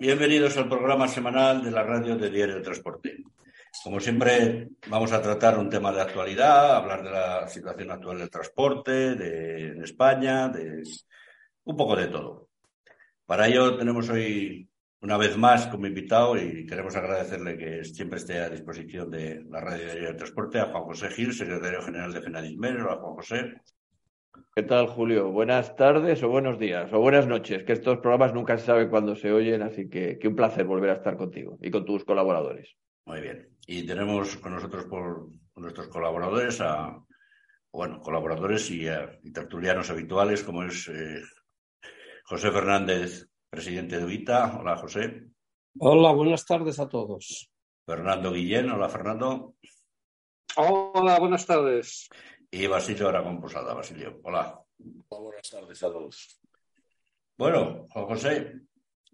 Bienvenidos al programa semanal de la radio de Diario de Transporte. Como siempre, vamos a tratar un tema de actualidad, hablar de la situación actual del transporte de, en España, de un poco de todo. Para ello tenemos hoy una vez más como invitado y queremos agradecerle que siempre esté a disposición de la radio de Diario de Transporte a Juan José Gil, secretario general de Fenadismer. Hola, Juan José. ¿Qué tal, Julio? Buenas tardes o buenos días o buenas noches, que estos programas nunca se sabe cuándo se oyen, así que, que un placer volver a estar contigo y con tus colaboradores. Muy bien. Y tenemos con nosotros por nuestros colaboradores a, bueno, colaboradores y, y tertulianos habituales, como es eh, José Fernández, presidente de UITA. Hola, José. Hola, buenas tardes a todos. Fernando Guillén. Hola, Fernando. Hola, buenas tardes y Basilio Aragón Posada. Basilio, hola. Buenas tardes a todos. Bueno, Juan José,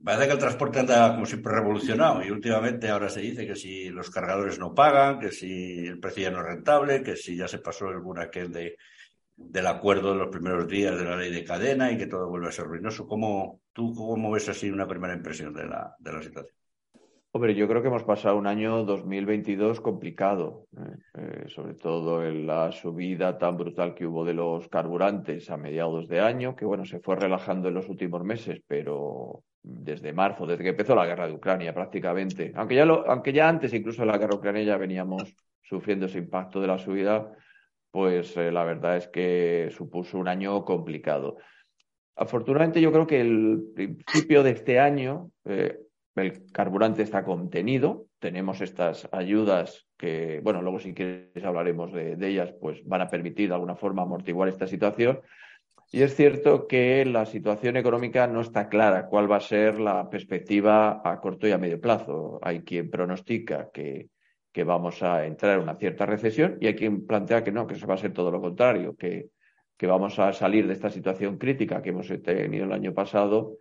parece que el transporte anda como siempre revolucionado y últimamente ahora se dice que si los cargadores no pagan, que si el precio ya no es rentable, que si ya se pasó el aquel de, del acuerdo de los primeros días de la ley de cadena y que todo vuelve a ser ruinoso. ¿Cómo, ¿Tú cómo ves así una primera impresión de la, de la situación? Hombre, yo creo que hemos pasado un año 2022 complicado, ¿eh? Eh, sobre todo en la subida tan brutal que hubo de los carburantes a mediados de año, que bueno, se fue relajando en los últimos meses, pero desde marzo, desde que empezó la guerra de Ucrania prácticamente, aunque ya, aunque ya antes incluso de la guerra de Ucrania ya veníamos sufriendo ese impacto de la subida, pues eh, la verdad es que supuso un año complicado. Afortunadamente yo creo que el principio de este año el carburante está contenido, tenemos estas ayudas que, bueno, luego si quieres hablaremos de, ellas, pues van a permitir de alguna forma amortiguar esta situación. Y es cierto que la situación económica no está clara cuál va a ser la perspectiva a corto y a medio plazo. Hay quien pronostica que, vamos a entrar en una cierta recesión y hay quien plantea que no, que eso va a ser todo lo contrario, que vamos a salir de esta situación crítica que hemos tenido el año pasado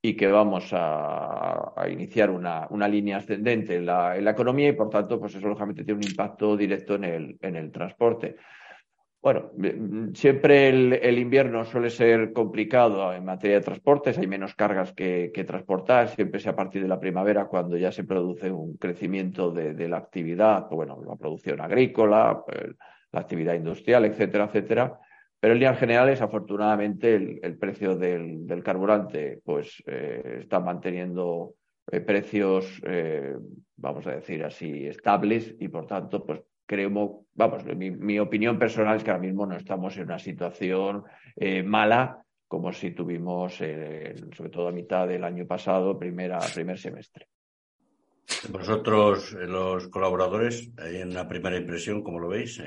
y que vamos a, iniciar una, una, línea ascendente en la, en la, economía y, por tanto, pues eso lógicamente tiene un impacto directo en el, en el transporte. Bueno, siempre el, invierno suele ser complicado en materia de transportes, hay menos cargas que, transportar, siempre es a partir de la primavera cuando ya se produce un crecimiento de, la actividad, bueno, la producción agrícola, pues, la actividad industrial, etcétera, etcétera. Pero en líneas generales, afortunadamente, el, precio del, carburante pues, eh, está manteniendo eh, precios, eh, vamos a decir así, estables y, por tanto, pues creo, vamos, mi, opinión personal es que ahora mismo no estamos en una situación mala como si tuvimos, sobre todo a mitad del año pasado, primera, primer semestre. Vosotros, los colaboradores, en la primera impresión, ¿cómo lo veis?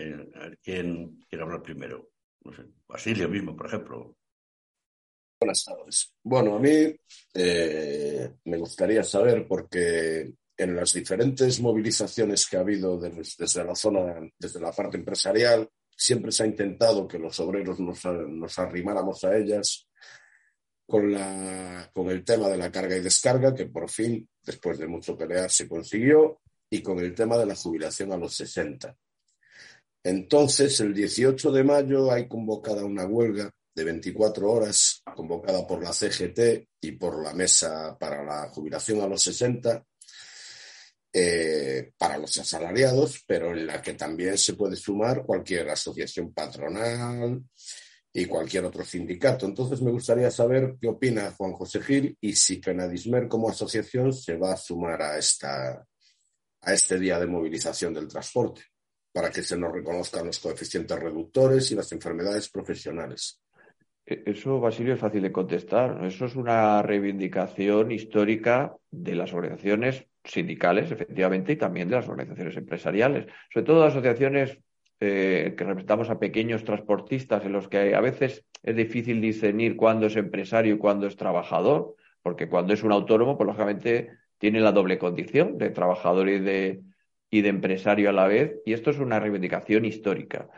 ¿Quién quiere hablar primero? No sé, Basilio mismo, por ejemplo. Buenas tardes. Bueno, a mí eh, me gustaría saber, porque en las diferentes movilizaciones que ha habido desde, la zona, desde la parte empresarial, siempre se ha intentado que los obreros nos, arrimáramos a ellas con, la, con el tema de la carga y descarga, que por fin, después de mucho pelear, se consiguió, y con el tema de la jubilación a los 60. Entonces, el 18 de mayo hay convocada una huelga de 24 horas, convocada por la CGT y por la Mesa para la Jubilación a los 60, eh, para los asalariados, pero en la que también se puede sumar cualquier asociación patronal y cualquier otro sindicato. Entonces, me gustaría saber qué opina Juan José Gil y si Fenadismer como asociación se va a sumar a, esta, a este día de movilización del transporte para que se nos reconozcan los coeficientes reductores y las enfermedades profesionales. E, eso, Basilio, es fácil de contestar. Eso es una reivindicación histórica de las organizaciones sindicales, efectivamente, y también de las organizaciones empresariales. Sobre todo asociaciones eh, que representamos a pequeños transportistas, en los que a veces es difícil discernir cuándo es empresario y cuándo es trabajador, porque cuando es un autónomo, pues lógicamente tiene la doble condición de trabajador y de, y de empresario a la vez, y esto es una reivindicación histórica.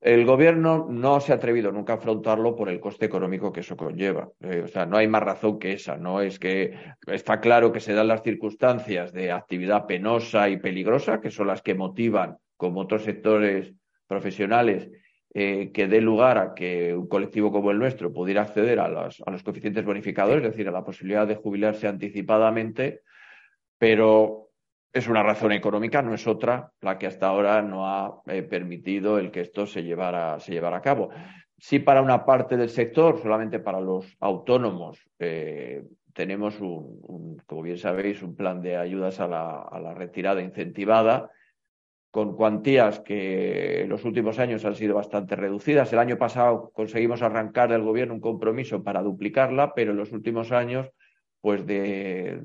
El gobierno no se ha atrevido nunca a afrontarlo por el coste económico que eso conlleva. Eh, o sea, no hay más razón que esa. No es que está claro que se dan las circunstancias de actividad penosa y peligrosa, que son las que motivan, como otros sectores profesionales, eh, que dé lugar a que un colectivo como el nuestro pudiera acceder a los, a los coeficientes bonificadores, es decir, a la posibilidad de jubilarse anticipadamente, pero es una razón económica, no es otra, la que hasta ahora no ha eh, permitido el que esto se llevara, se llevara a cabo. Sí para una parte del sector, solamente para los autónomos, eh, tenemos, un, como bien sabéis, un plan de ayudas a la, a la retirada incentivada con cuantías que en los últimos años han sido bastante reducidas. El año pasado conseguimos arrancar del gobierno un compromiso para duplicarla, pero en los últimos años, pues de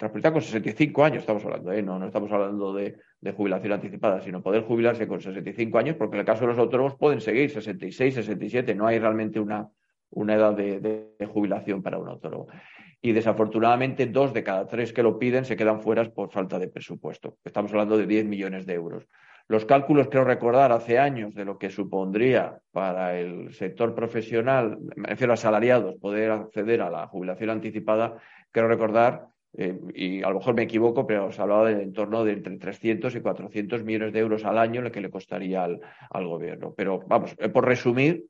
transportar con 65 años, estamos hablando, ¿eh? no, no estamos hablando de, jubilación anticipada, sino poder jubilarse con 65 años, porque en el caso de los autónomos pueden seguir 66, 67, no hay realmente una, una edad de jubilación para un autónomo y desafortunadamente dos de cada tres que lo piden se quedan fuera por falta de presupuesto. Estamos hablando de 10 millones de euros. Los cálculos, creo recordar, hace años de lo que supondría para el sector profesional, me refiero a asalariados, poder acceder a la jubilación anticipada, quiero recordar, eh, y a lo mejor me equivoco, pero os hablaba de en torno de entre 300 y 400 millones de euros al año lo que le costaría al, gobierno. Pero vamos, eh, por resumir,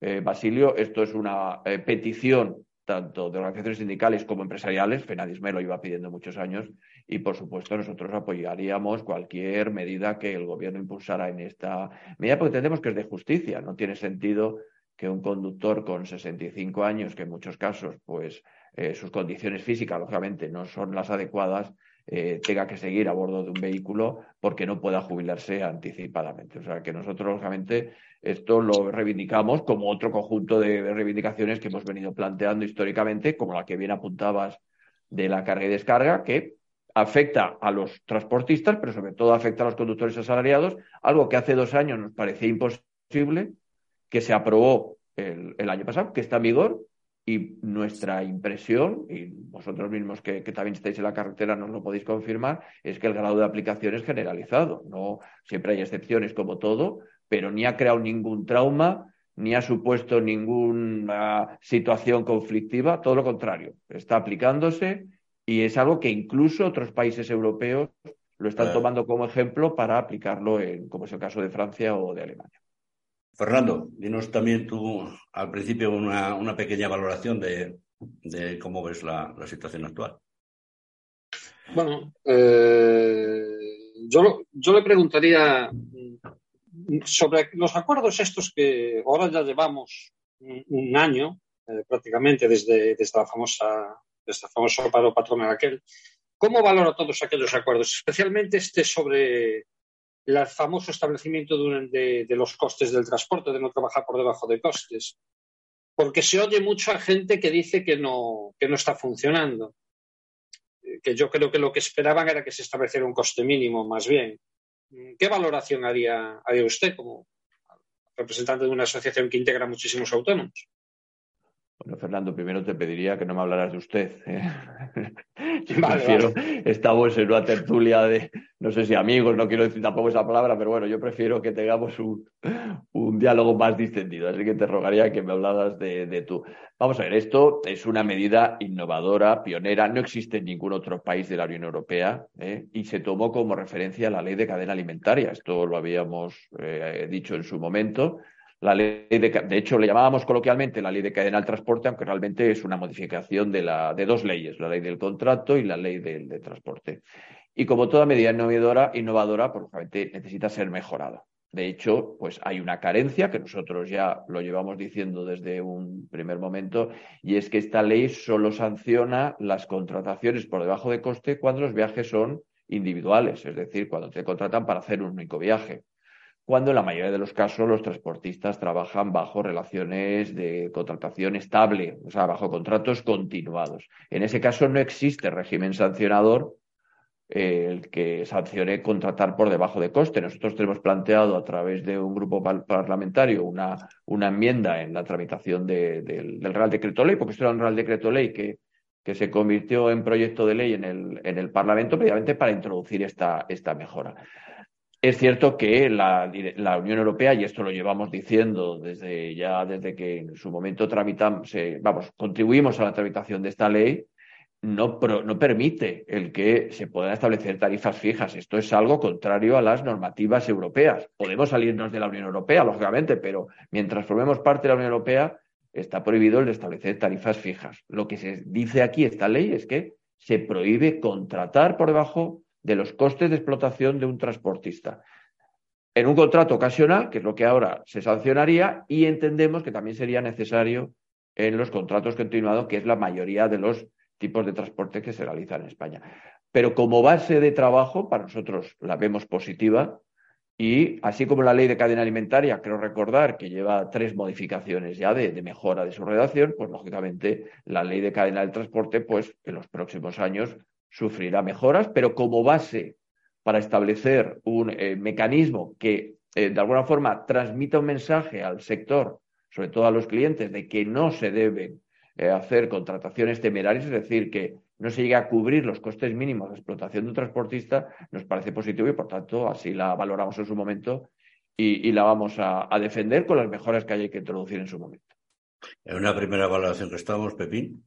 eh, Basilio, esto es una petición tanto de organizaciones sindicales como empresariales. Fenadisme lo iba pidiendo muchos años y, por supuesto, nosotros apoyaríamos cualquier medida que el gobierno impulsara en esta medida porque entendemos que es de justicia. No tiene sentido que un conductor con 65 años, que en muchos casos, pues, eh, sus condiciones físicas, lógicamente, no son las adecuadas, eh, tenga que seguir a bordo de un vehículo porque no pueda jubilarse anticipadamente. O sea que nosotros, lógicamente, esto lo reivindicamos como otro conjunto de reivindicaciones que hemos venido planteando históricamente, como la que bien apuntabas de la carga y descarga, que afecta a los transportistas, pero sobre todo afecta a los conductores asalariados, algo que hace dos años nos parecía imposible, que se aprobó el, el año pasado, que está en vigor y nuestra impresión, y vosotros mismos que, también estáis en la carretera nos lo podéis confirmar, es que el grado de aplicación es generalizado. No siempre hay excepciones como todo, pero ni ha creado ningún trauma, ni ha supuesto ninguna situación conflictiva, todo lo contrario, está aplicándose y es algo que incluso otros países europeos lo están tomando como ejemplo para aplicarlo, en, como es el caso de Francia o de Alemania. Fernando, dinos también tú al principio una, pequeña valoración de, cómo ves la, situación actual. Bueno, eh, yo, yo le preguntaría sobre los acuerdos estos que ahora ya llevamos un, año, eh, prácticamente desde, desde, la famosa, desde el famoso paro patronal aquel, ¿cómo valora todos aquellos acuerdos? Especialmente este sobre el famoso establecimiento de, los costes del transporte, de no trabajar por debajo de costes. Porque se oye mucha gente que dice que no, que no está funcionando. Que yo creo que lo que esperaban era que se estableciera un coste mínimo, más bien. ¿Qué valoración haría, haría usted como representante de una asociación que integra muchísimos autónomos? Bueno, Fernando, primero te pediría que no me hablaras de usted. ¿eh? Yo prefiero, estamos en una tertulia de, no sé si amigos, no quiero decir tampoco esa palabra, pero bueno, yo prefiero que tengamos un, diálogo más distendido. Así que te rogaría que me hablaras de, tú. Vamos a ver, esto es una medida innovadora, pionera, no existe en ningún otro país de la Unión Europea ¿eh? y se tomó como referencia la ley de cadena alimentaria. Esto lo habíamos eh, dicho en su momento la ley de, de, hecho, le llamábamos coloquialmente la ley de cadena del transporte, aunque realmente es una modificación de, la, de dos leyes, la ley del contrato y la ley del de transporte. Y como toda medida innovadora, innovadora pues, necesita ser mejorada. De hecho, pues hay una carencia que nosotros ya lo llevamos diciendo desde un primer momento, y es que esta ley solo sanciona las contrataciones por debajo de coste cuando los viajes son individuales, es decir, cuando te contratan para hacer un único viaje cuando en la mayoría de los casos los transportistas trabajan bajo relaciones de contratación estable, o sea, bajo contratos continuados. En ese caso no existe régimen sancionador el que sancione contratar por debajo de coste. Nosotros tenemos planteado a través de un grupo parlamentario una, una enmienda en la tramitación del Real Decreto Ley, porque esto era un Real Decreto Ley que, que se convirtió en proyecto de ley en el, en el Parlamento, precisamente para introducir esta, esta mejora. Es cierto que la, Unión Europea, y esto lo llevamos diciendo desde ya desde que en su momento tramitamos, vamos, contribuimos a la tramitación de esta ley, no, no, permite el que se puedan establecer tarifas fijas. Esto es algo contrario a las normativas europeas. Podemos salirnos de la Unión Europea, lógicamente, pero mientras formemos parte de la Unión Europea, está prohibido el de establecer tarifas fijas. Lo que se dice aquí, esta ley, es que se prohíbe contratar por debajo de los costes de explotación de un transportista. En un contrato ocasional, que es lo que ahora se sancionaría, y entendemos que también sería necesario en los contratos continuados, que es la mayoría de los tipos de transporte que se realizan en España. Pero como base de trabajo, para nosotros la vemos positiva y así como la ley de cadena alimentaria, creo recordar que lleva tres modificaciones ya de, mejora de su redacción, pues lógicamente la ley de cadena del transporte, pues en los próximos años sufrirá mejoras, pero como base para establecer un eh, mecanismo que eh, de alguna forma transmita un mensaje al sector, sobre todo a los clientes, de que no se deben eh, hacer contrataciones temerarias, es decir, que no se llegue a cubrir los costes mínimos de explotación de un transportista, nos parece positivo y, por tanto, así la valoramos en su momento y, la vamos a, defender con las mejoras que hay que introducir en su momento. En una primera valoración que estamos, Pepín.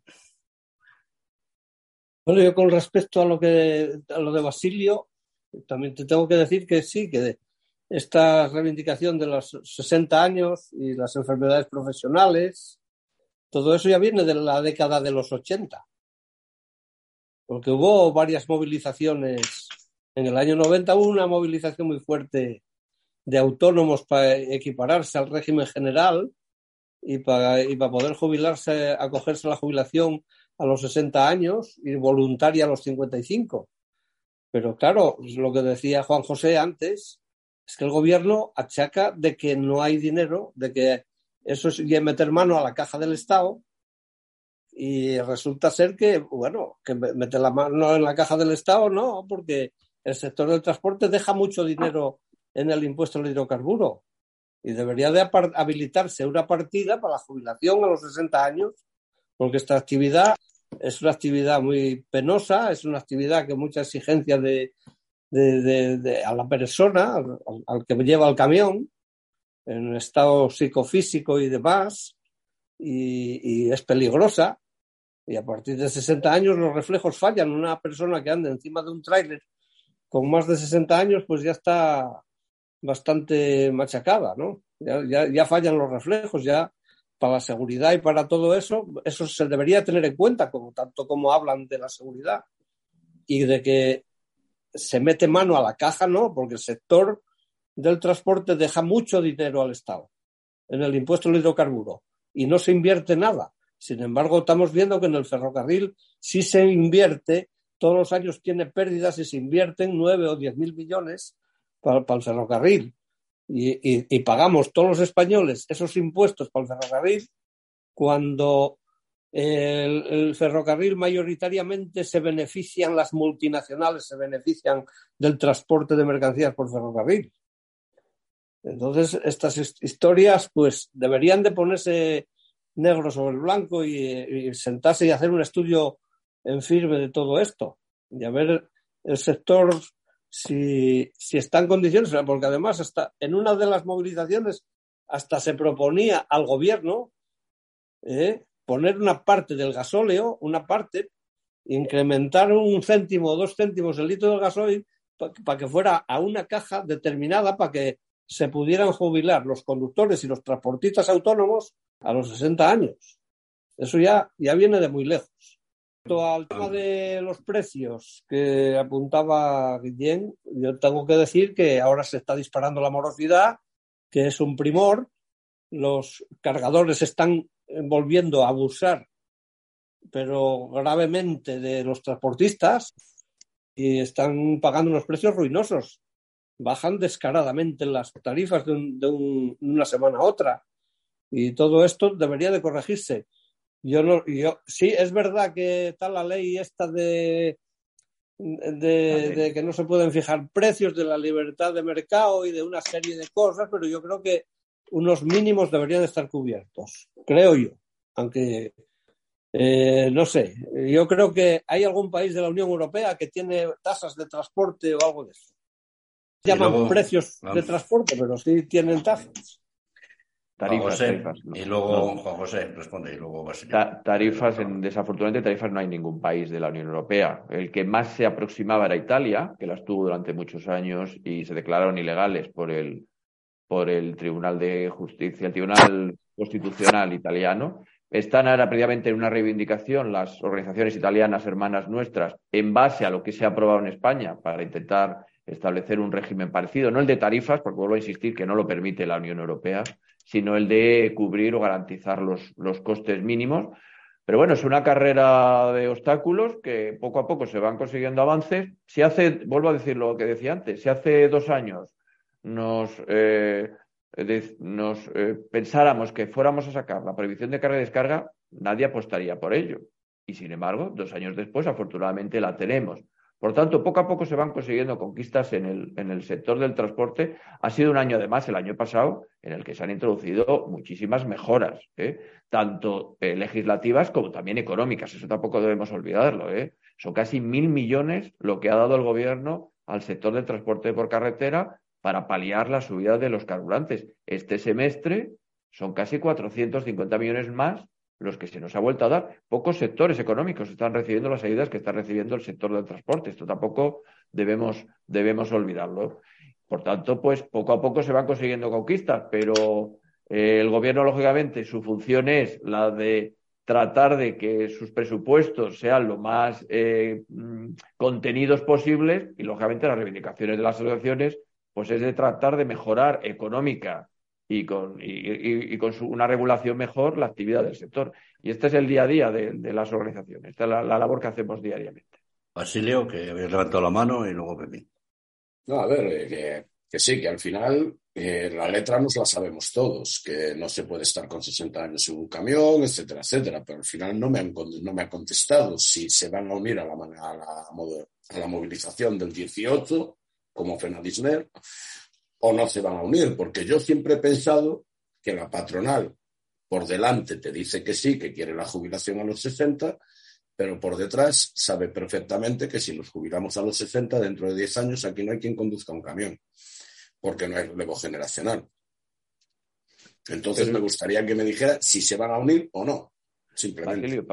Bueno, yo con respecto a lo que a lo de Basilio, también te tengo que decir que sí, que esta reivindicación de los 60 años y las enfermedades profesionales, todo eso ya viene de la década de los 80, porque hubo varias movilizaciones. En el año 90 hubo una movilización muy fuerte de autónomos para equipararse al régimen general y para, y para poder jubilarse, acogerse a la jubilación a los 60 años y voluntaria a los 55. Pero claro, lo que decía Juan José antes es que el gobierno achaca de que no hay dinero, de que eso es meter mano a la caja del Estado y resulta ser que, bueno, que meter la mano en la caja del Estado, no, porque el sector del transporte deja mucho dinero en el impuesto al hidrocarburo y debería de habilitarse una partida para la jubilación a los 60 años, porque esta actividad es una actividad muy penosa, es una actividad que mucha exigencia de, de, a la persona, al, que lleva el camión, en estado psicofísico y demás, y, es peligrosa. Y a partir de 60 años los reflejos fallan. Una persona que anda encima de un tráiler con más de 60 años, pues ya está bastante machacada, ¿no? Ya, ya, fallan los reflejos, ya para la seguridad y para todo eso, eso se debería tener en cuenta, como tanto como hablan de la seguridad y de que se mete mano a la caja, no, porque el sector del transporte deja mucho dinero al Estado en el impuesto al hidrocarburo y no se invierte nada. Sin embargo, estamos viendo que en el ferrocarril sí se invierte, todos los años tiene pérdidas y se invierten nueve o diez mil millones para, el ferrocarril. Y, pagamos todos los españoles esos impuestos para el ferrocarril cuando el, el, ferrocarril mayoritariamente se benefician, las multinacionales se benefician del transporte de mercancías por ferrocarril. Entonces, estas historias, pues, deberían de ponerse negro sobre blanco y, sentarse y hacer un estudio en firme de todo esto y a ver el sector si, si está en condiciones, porque además hasta en una de las movilizaciones hasta se proponía al gobierno eh, poner una parte del gasóleo, una parte, incrementar un céntimo o dos céntimos el litro del gasoil para que fuera a una caja determinada para que se pudieran jubilar los conductores y los transportistas autónomos a los 60 años. Eso ya, ya viene de muy lejos. Al tema de los precios que apuntaba Guillén, yo tengo que decir que ahora se está disparando la morosidad, que es un primor. Los cargadores están volviendo a abusar, pero gravemente, de los transportistas y están pagando unos precios ruinosos bajan descaradamente las tarifas de, una semana a otra. Y todo esto debería de corregirse. Yo no, yo, sí, es verdad que está la ley esta de, de, que no se pueden fijar precios, de la libertad de mercado y de una serie de cosas, pero yo creo que unos mínimos deberían de estar cubiertos, creo yo. Aunque, eh, no sé, yo creo que hay algún país de la Unión Europea que tiene tasas de transporte o algo de eso llaman precios de transporte, pero sí tienen tasas. Tarifas, tarifas y luego Juan José responde y luego tarifas, en, desafortunadamente, tarifas no hay ningún país de la Unión Europea. El que más se aproximaba era Italia, que las tuvo durante muchos años y se declararon ilegales por el, por el Tribunal de Justicia, el Tribunal Constitucional italiano. Están ahora previamente en una reivindicación las organizaciones italianas hermanas nuestras en base a lo que se ha aprobado en España para intentar establecer un régimen parecido, no el de tarifas, porque vuelvo a insistir que no lo permite la Unión Europea, sino el de cubrir o garantizar los, los costes mínimos. Pero bueno, es una carrera de obstáculos que poco a poco se van consiguiendo avances. Si hace, vuelvo a decir lo que decía antes, si hace dos años nos, eh, nos eh, pensáramos que fuéramos a sacar la prohibición de carga y descarga, nadie apostaría por ello. Y sin embargo, dos años después, afortunadamente la tenemos. Por tanto, poco a poco se van consiguiendo conquistas en el, sector del transporte. Ha sido un año, además, el año pasado, en el que se han introducido muchísimas mejoras, ¿eh? tanto eh, legislativas como también económicas. Eso tampoco debemos olvidarlo. ¿eh? Son casi mil millones lo que ha dado el gobierno al sector del transporte por carretera para paliar la subida de los carburantes. Este semestre son casi 450 millones más los que se nos ha vuelto a dar. Pocos sectores económicos están recibiendo las ayudas que está recibiendo el sector del transporte. Esto tampoco debemos, debemos olvidarlo. Por tanto, pues poco a poco se van consiguiendo conquistas, pero eh, el gobierno, lógicamente, su función es la de tratar de que sus presupuestos sean lo más eh, mm, contenidos posibles y, lógicamente, las reivindicaciones de las asociaciones, pues es de tratar de mejorar económica y con, y, con una regulación mejor la actividad del sector. Y este es el día a día de, las organizaciones, esta es la, labor que hacemos diariamente. Basilio, que habéis levantado la mano y luego Pepín. No, a ver, eh, que, sí, que al final eh, la letra nos la sabemos todos, que no se puede estar con 60 años en un camión, etcétera, etcétera, pero al final no me, han, no me ha contestado si se van a unir a la, a la, a la movilización del 18, como Fenadisner, o no se van a unir, porque yo siempre he pensado que la patronal por delante te dice que sí, que quiere la jubilación a los 60, pero por detrás sabe perfectamente que si nos jubilamos a los 60, dentro de 10 años aquí no hay quien conduzca un camión, porque no hay relevo generacional. Entonces me gustaría que me dijera si se van a unir o no, simplemente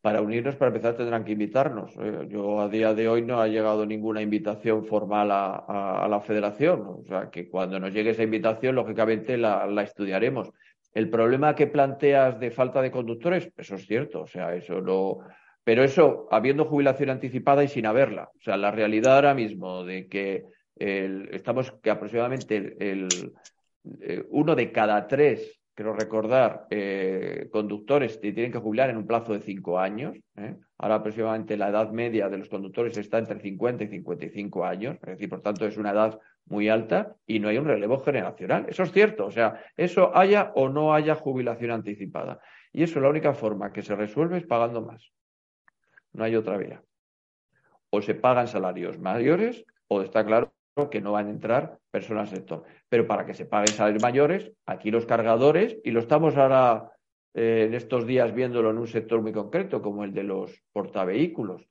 para unirnos, para empezar, tendrán que invitarnos. Eh, yo a día de hoy no ha llegado ninguna invitación formal a, la federación. O sea, que cuando nos llegue esa invitación, lógicamente la, estudiaremos. El problema que planteas de falta de conductores, eso es cierto. O sea, eso no. Pero eso, habiendo jubilación anticipada y sin haberla. O sea, la realidad ahora mismo de que estamos que aproximadamente el, eh, uno de cada tres quiero recordar, eh, conductores que tienen que jubilar en un plazo de cinco años. ¿eh? Ahora aproximadamente la edad media de los conductores está entre 50 y 55 años, es decir, por tanto es una edad muy alta y no hay un relevo generacional. Eso es cierto, o sea, eso haya o no haya jubilación anticipada. Y eso la única forma que se resuelve es pagando más. No hay otra vía. O se pagan salarios mayores o está claro que no van a entrar personas del sector. Pero para que se paguen salarios mayores, aquí los cargadores, y lo estamos ahora eh, en estos días viéndolo en un sector muy concreto, como el de los portavehículos,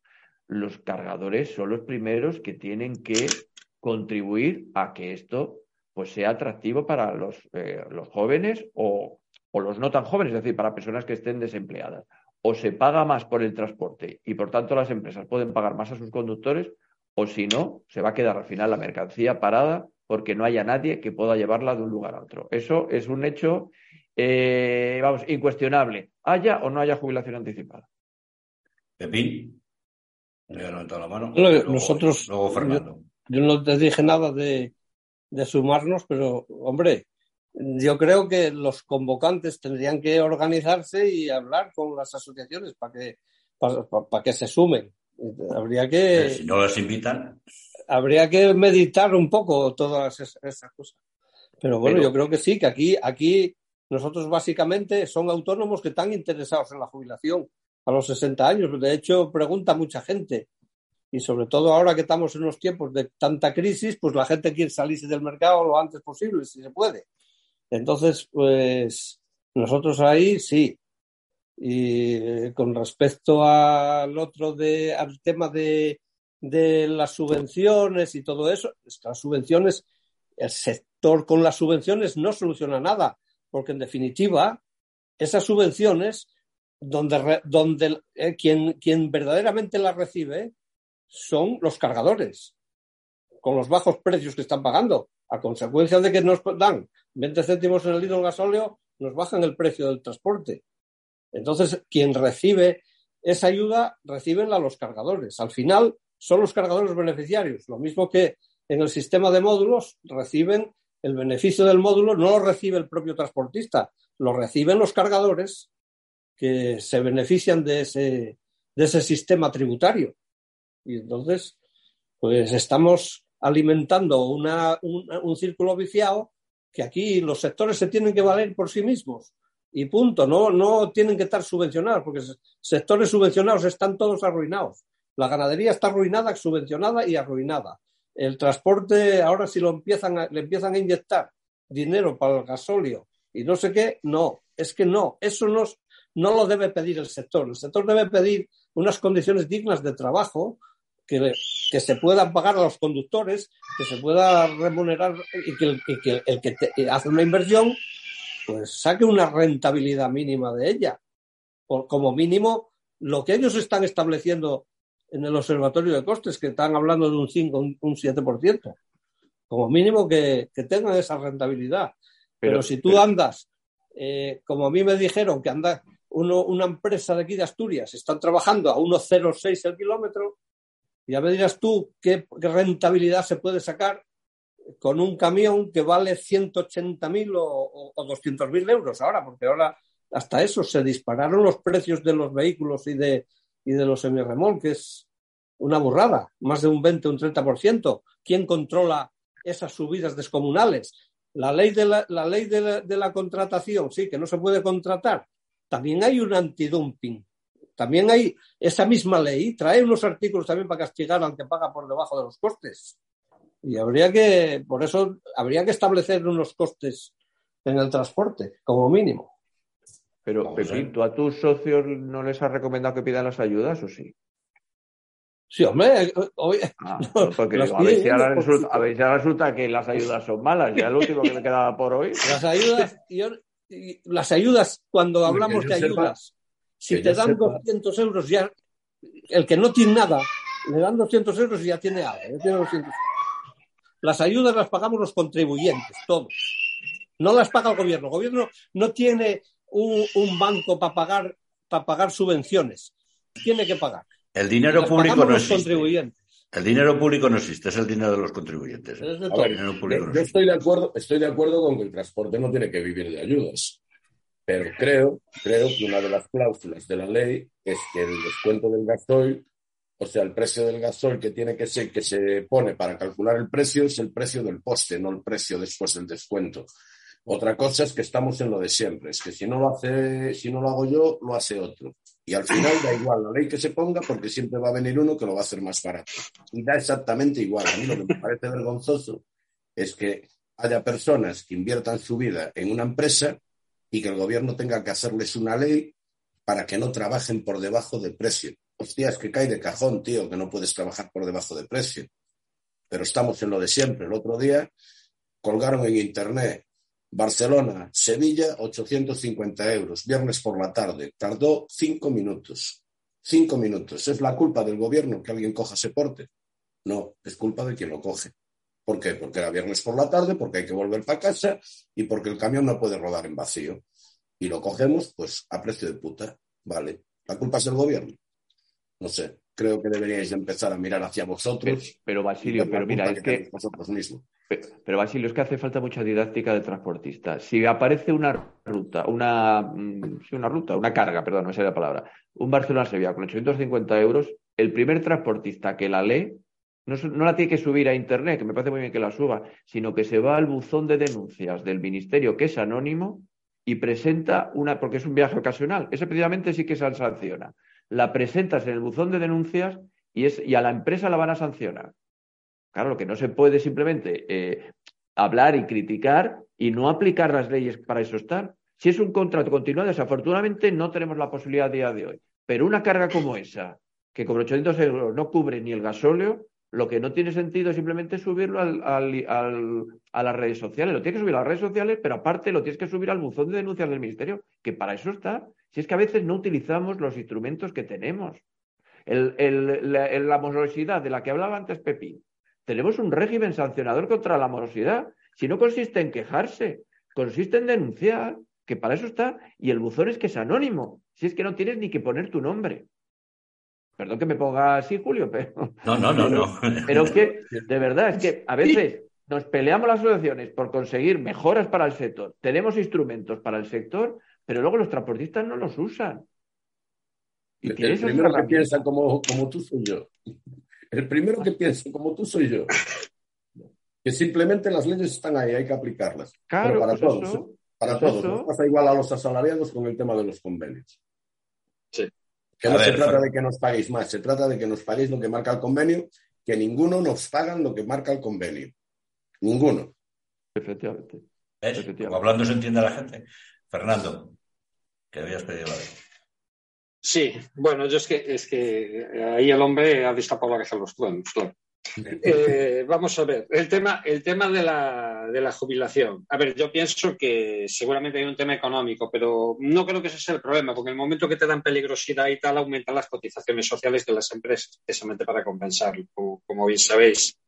los cargadores son los primeros que tienen que contribuir a que esto pues sea atractivo para los, eh, los jóvenes o, o los no tan jóvenes, es decir, para personas que estén desempleadas. O se paga más por el transporte y por tanto las empresas pueden pagar más a sus conductores o si no, se va a quedar al final la mercancía parada porque no haya nadie que pueda llevarla de un lugar a otro. Eso es un hecho, eh, vamos, incuestionable, haya o no haya jubilación anticipada. Pepín, me he levantado la mano. nosotros, Yo, no te dije nada de, sumarnos, pero hombre, yo creo que los convocantes tendrían que organizarse y hablar con las asociaciones para que, para que se sumen. Habría que. si no las invitan. Habría que meditar un poco todas esas, cosas. Pero bueno, yo creo que sí, que aquí, aquí nosotros básicamente son autónomos que están interesados en la jubilación a los 60 años. De hecho, pregunta mucha gente. Y sobre todo ahora que estamos en unos tiempos de tanta crisis, pues la gente quiere salirse del mercado lo antes posible, si se puede. Entonces, pues nosotros ahí sí, y eh, con respecto al otro de, al tema de, de las subvenciones y todo eso, las subvenciones, el sector con las subvenciones no soluciona nada. porque en definitiva, esas subvenciones, donde, donde eh, quien, quien verdaderamente las recibe son los cargadores, con los bajos precios que están pagando. A consecuencia de que nos dan 20 céntimos en el litro de gasóleo, nos bajan el precio del transporte. Entonces, quien recibe esa ayuda, reciben a los cargadores. Al final, son los cargadores beneficiarios. Lo mismo que en el sistema de módulos reciben el beneficio del módulo, no lo recibe el propio transportista, lo reciben los cargadores que se benefician de ese, de ese sistema tributario. Y entonces, pues estamos alimentando un, un círculo viciado que aquí los sectores se tienen que valer por sí mismos y punto, no, no tienen que estar subvencionados, porque sectores subvencionados están todos arruinados. La ganadería está arruinada, subvencionada y arruinada. El transporte, ahora si lo empiezan le empiezan a inyectar dinero para el gasóleo y no sé qué, no, es que no, eso no, no lo debe pedir el sector. El sector debe pedir unas condiciones dignas de trabajo que, que se puedan pagar a los conductores, que se pueda remunerar y que el, que, que hace una inversión pues saque una rentabilidad mínima de ella. Por, como mínimo, lo que ellos están estableciendo en el observatorio de costes, que están hablando de un 5, un, 7%. Como mínimo que, que tengan esa rentabilidad. Pero, si tú andas, eh, como a mí me dijeron que anda uno, una empresa de aquí de Asturias, están trabajando a 1,06 el kilómetro, ya me dirás tú qué, qué rentabilidad se puede sacar con un camión que vale 180.000 o, o 200.000 euros ahora, porque ahora hasta eso se dispararon los precios de los vehículos y de, y de los semirremolques. Una burrada, más de un 20 o un 30%. ¿Quién controla esas subidas descomunales? La ley, de la, la ley de la, de la contratación, sí, que no se puede contratar. También hay un antidumping. También hay esa misma ley, trae unos artículos también para castigar al que paga por debajo de los costes. Y habría que, por eso, habría que establecer unos costes en el transporte, como mínimo. Pero, Pepín, ¿tú a tus socios no les has recomendado que pidan las ayudas o sí? Sí, hombre, hoy, ah, no, porque digo, a, ver si ahora resulta, a ver si ahora resulta que las ayudas son malas, ya lo último que me quedaba por hoy. Las ayudas, yo, las ayudas, cuando hablamos de ayudas, si te dan sepa. 200 euros, ya el que no tiene nada, le dan 200 euros y ya tiene algo. Ya tiene 200 las ayudas las pagamos los contribuyentes, todos. No las paga el gobierno. El gobierno no tiene un, un banco para pagar, para pagar subvenciones. Tiene que pagar. El dinero las público no existe. El dinero público no existe, es el dinero de los contribuyentes. ¿eh? De ver, yo, yo estoy de acuerdo, estoy de acuerdo con que el transporte no tiene que vivir de ayudas. Pero creo, creo que una de las cláusulas de la ley es que el descuento del gasoil o sea, el precio del gasol que tiene que ser, que se pone para calcular el precio es el precio del poste, no el precio después del descuento. Otra cosa es que estamos en lo de siempre, es que si no lo hace, si no lo hago yo, lo hace otro. Y al final da igual la ley que se ponga porque siempre va a venir uno que lo va a hacer más barato. Y da exactamente igual. A mí lo que me parece vergonzoso es que haya personas que inviertan su vida en una empresa y que el gobierno tenga que hacerles una ley para que no trabajen por debajo del precio. Hostia, es que cae de cajón, tío, que no puedes trabajar por debajo de precio. Pero estamos en lo de siempre. El otro día colgaron en internet Barcelona, Sevilla, 850 euros, viernes por la tarde. Tardó cinco minutos. Cinco minutos. ¿Es la culpa del gobierno que alguien coja ese porte? No, es culpa de quien lo coge. ¿Por qué? Porque era viernes por la tarde, porque hay que volver para casa y porque el camión no puede rodar en vacío. Y lo cogemos, pues, a precio de puta. Vale. La culpa es del gobierno no sé, creo que deberíais empezar a mirar hacia vosotros. Pero, pero Basilio, pero mira, es que, vosotros mismos. Pero, Basilio, es que hace falta mucha didáctica de transportista. Si aparece una ruta, una, mm, sí, una ruta, una carga, perdón, no sé la palabra, un Barcelona-Sevilla con 850 euros, el primer transportista que la lee no, no, la tiene que subir a Internet, que me parece muy bien que la suba, sino que se va al buzón de denuncias del Ministerio, que es anónimo, y presenta una, porque es un viaje ocasional. Ese precisamente sí que se sanciona la presentas en el buzón de denuncias y, es, y a la empresa la van a sancionar. Claro, lo que no se puede simplemente eh, hablar y criticar y no aplicar las leyes para eso estar. Si es un contrato continuado, desafortunadamente no tenemos la posibilidad a día de hoy. Pero una carga como esa, que con 800 euros no cubre ni el gasóleo, Lo que no tiene sentido es simplemente subirlo al, a las redes sociales. Lo tienes que subir a las redes sociales, pero aparte lo tienes que subir al buzón de denuncias del Ministerio, que para eso está. Si es que a veces no utilizamos los instrumentos que tenemos. la, morosidad de la que hablaba antes Pepín. Tenemos un régimen sancionador contra la morosidad. Si no consiste en quejarse, consiste en denunciar, que para eso está, y el buzón es que es anónimo. Si es que no tienes ni que poner tu nombre. Perdón que me ponga así, Julio, pero. No, no, no, no. Pero que, de verdad, es que a veces nos peleamos las asociaciones por conseguir mejoras para el sector. Tenemos instrumentos para el sector, pero luego los transportistas no los usan. el, primero que piensa como, como tú soy yo. El primero que piensa como tú soy yo. Que simplemente las leyes están ahí, hay que aplicarlas. Claro, para pues todos. ¿eh? para pues todos. Nos pasa igual a los asalariados con el tema de los convenios. Sí. Que no se trata de que nos paguéis más, se trata de que nos paguéis lo que marca el convenio, que ninguno nos pagan lo que marca el convenio. Ninguno. Efectivamente. hablando se entiende a la gente. Fernando, habías pedido la vez. Sí, bueno, yo es que, es que ahí el hombre ha destapado la que los. Eh, vamos a ver, el tema, el tema de, la, de la jubilación. A ver, yo pienso que seguramente hay un tema económico, pero no creo que ese sea el problema, porque en el momento que te dan peligrosidad y tal, aumentan las cotizaciones sociales de las empresas, precisamente para compensarlo, como, bien sabéis.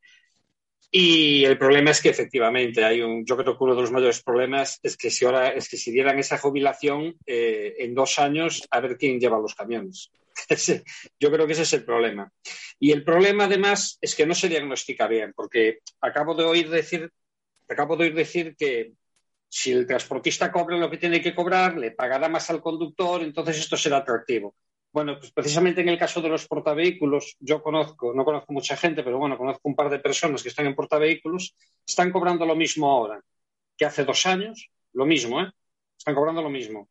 Y el problema es que efectivamente hay un, yo creo que uno de los mayores problemas es que si ahora, es que si dieran esa jubilación eh, en dos años, a ver quién lleva los camiones. Yo creo que ese es el problema. Y el problema, además, es que no se diagnostica bien, porque acabo de oír decir, acabo de oír decir que si el transportista cobra lo que tiene que cobrar, le pagará más al conductor, entonces esto será atractivo. Bueno, pues precisamente en el caso de los portavehículos, yo conozco, no conozco mucha gente, pero bueno, conozco un par de personas que están en portavehículos, están cobrando lo mismo ahora que hace dos años, lo mismo, ¿eh? Están cobrando lo mismo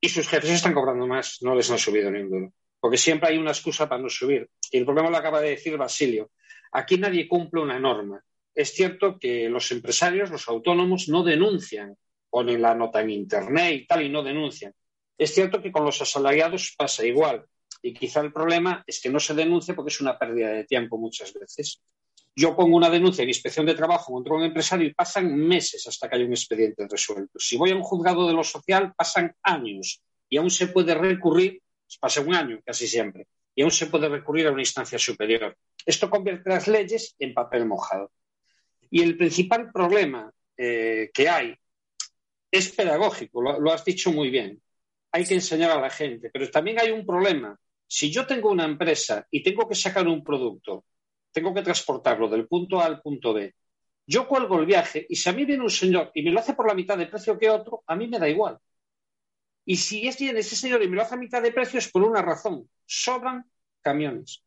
y sus jefes están cobrando más, no les han subido ni un duro. Porque siempre hay una excusa para no subir. Y el problema lo acaba de decir Basilio. Aquí nadie cumple una norma. Es cierto que los empresarios, los autónomos, no denuncian, ponen la nota en Internet y tal, y no denuncian. Es cierto que con los asalariados pasa igual. Y quizá el problema es que no se denuncia porque es una pérdida de tiempo muchas veces. Yo pongo una denuncia en inspección de trabajo contra un empresario y pasan meses hasta que hay un expediente resuelto. Si voy a un juzgado de lo social, pasan años y aún se puede recurrir, pues pasa un año casi siempre, y aún se puede recurrir a una instancia superior. Esto convierte las leyes en papel mojado. Y el principal problema eh, que hay es pedagógico, lo has dicho muy bien. Hay que enseñar a la gente, pero también hay un problema. Si yo tengo una empresa y tengo que sacar un producto tengo que transportarlo del punto A al punto B. Yo cuelgo el viaje y si a mí viene un señor y me lo hace por la mitad de precio que otro, a mí me da igual. Y si es bien ese señor y me lo hace a mitad de precio es por una razón. Sobran camiones.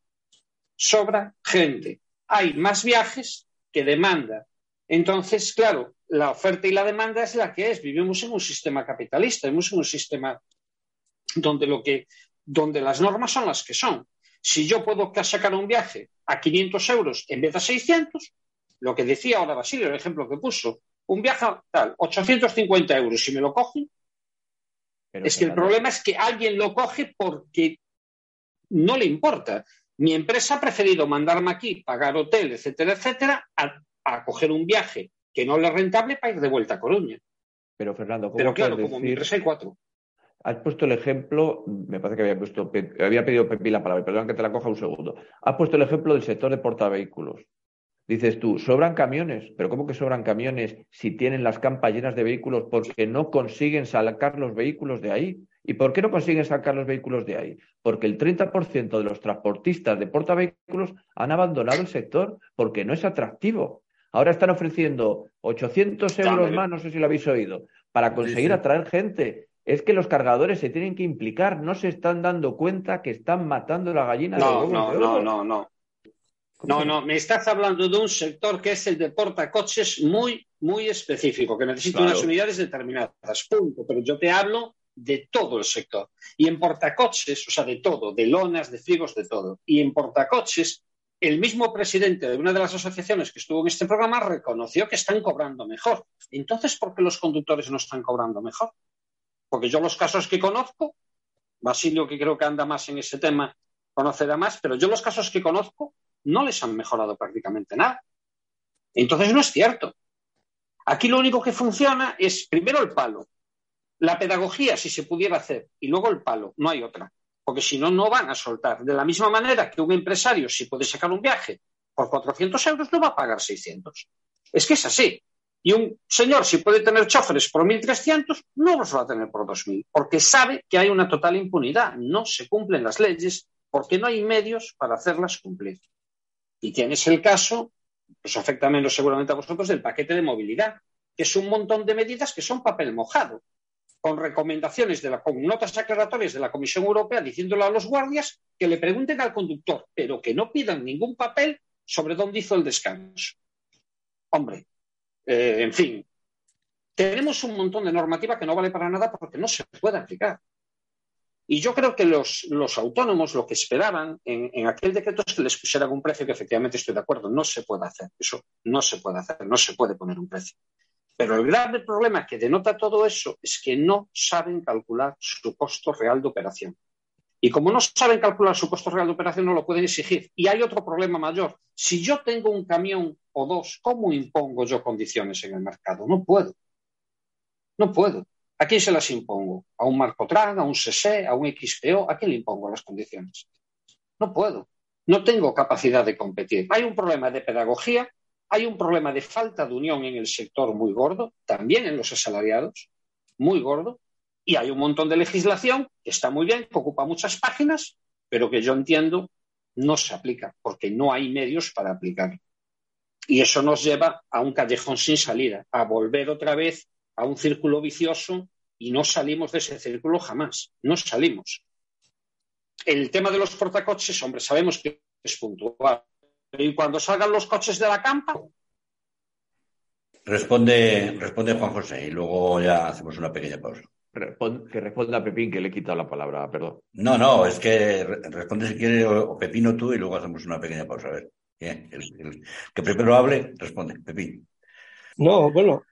Sobra gente. Hay más viajes que demanda. Entonces, claro, la oferta y la demanda es la que es. Vivimos en un sistema capitalista, vivimos en un sistema donde, lo que, donde las normas son las que son. Si yo puedo sacar un viaje a 500 euros en vez de 600, lo que decía ahora Basilio, el ejemplo que puso, un viaje tal, 850 euros, si me lo cogen, es que el problema es que alguien lo coge porque no le importa. Mi empresa ha preferido mandarme aquí, pagar hotel, etcétera, etcétera, a, coger un viaje que no le es rentable para ir de vuelta a Coruña. Pero Fernando, ¿cómo Pero claro, como mi empresa hay cuatro. Has puesto el ejemplo, me parece que había puesto, había pedido Pepi la palabra, perdón que te la coja un segundo. Has puesto el ejemplo del sector de portavehículos. Dices tú, sobran camiones, pero ¿cómo que sobran camiones si tienen las campas llenas de vehículos porque no consiguen sacar los vehículos de ahí? ¿Y por qué no consiguen sacar los vehículos de ahí? Porque el 30% de los transportistas de portavehículos han abandonado el sector porque no es atractivo. Ahora están ofreciendo 800 euros más, no sé si lo habéis oído, para conseguir atraer gente es que los cargadores se tienen que implicar, no se están dando cuenta que están matando la gallina. No, no, no, no, no. No, no, me estás hablando de un sector que es el de portacoches muy, muy específico, que necesita unas unidades determinadas, punto. Pero yo te hablo de todo el sector. Y en portacoches, o sea, de todo, de lonas, de frigos, de todo. Y en portacoches, el mismo presidente de una de las asociaciones que estuvo en este programa reconoció que están cobrando mejor. Entonces, ¿por qué los conductores no están cobrando mejor? Porque yo los casos que conozco, Basilio, que creo que anda más en ese tema, conocerá más, pero yo los casos que conozco, no les han mejorado prácticamente nada. Entonces no es cierto. Aquí lo único que funciona es primero el palo, la pedagogía si se pudiera hacer y luego el palo, no hay otra, porque si no, no van a soltar. De la misma manera que un empresario si puede sacar un viaje por 400 euros no va a pagar 600. Es que es así. Y un señor, si puede tener choferes por 1.300, no los va a tener por 2.000, porque sabe que hay una total impunidad. No se cumplen las leyes porque no hay medios para hacerlas cumplir. Y tienes el caso, pues afecta menos seguramente a vosotros, del paquete de movilidad, que es un montón de medidas que son papel mojado, con recomendaciones de la, con notas aclaratorias de la Comisión Europea diciéndole a los guardias que le pregunten al conductor, pero que no pidan ningún papel sobre dónde hizo el descanso. Hombre, eh, en fin, tenemos un montón de normativa que no vale para nada porque no se puede aplicar. Y yo creo que los, autónomos lo que esperaban en, aquel decreto es que les pusieran un precio que efectivamente estoy de acuerdo. No se puede hacer. Eso no se puede hacer. No se puede poner un precio. Pero el grave problema que denota todo eso es que no saben calcular su costo real de operación. Y como no saben calcular su costo real de operación, no lo pueden exigir. Y hay otro problema mayor. Si yo tengo un camión o dos, ¿cómo impongo yo condiciones en el mercado? No puedo. No puedo. ¿A quién se las impongo? ¿A un Marcotran, a un CC, a un XPO? ¿A quién le impongo las condiciones? No puedo. No tengo capacidad de competir. Hay un problema de pedagogía, hay un problema de falta de unión en el sector muy gordo, también en los asalariados, muy gordo, y hay un montón de legislación que está muy bien, que ocupa muchas páginas, pero que yo entiendo no se aplica, porque no hay medios para aplicarlo. Y eso nos lleva a un callejón sin salida, a volver otra vez a un círculo vicioso y no salimos de ese círculo jamás, no salimos. El tema de los portacoches, hombre, sabemos que es puntual. Y cuando salgan los coches de la campa. Responde, responde Juan José y luego ya hacemos una pequeña pausa que responda a Pepín, que le he quitado la palabra, perdón. No, no, es que responde si quiere o Pepino tú y luego hacemos una pequeña pausa. A ver, que primero hable, responde, Pepín. No, bueno,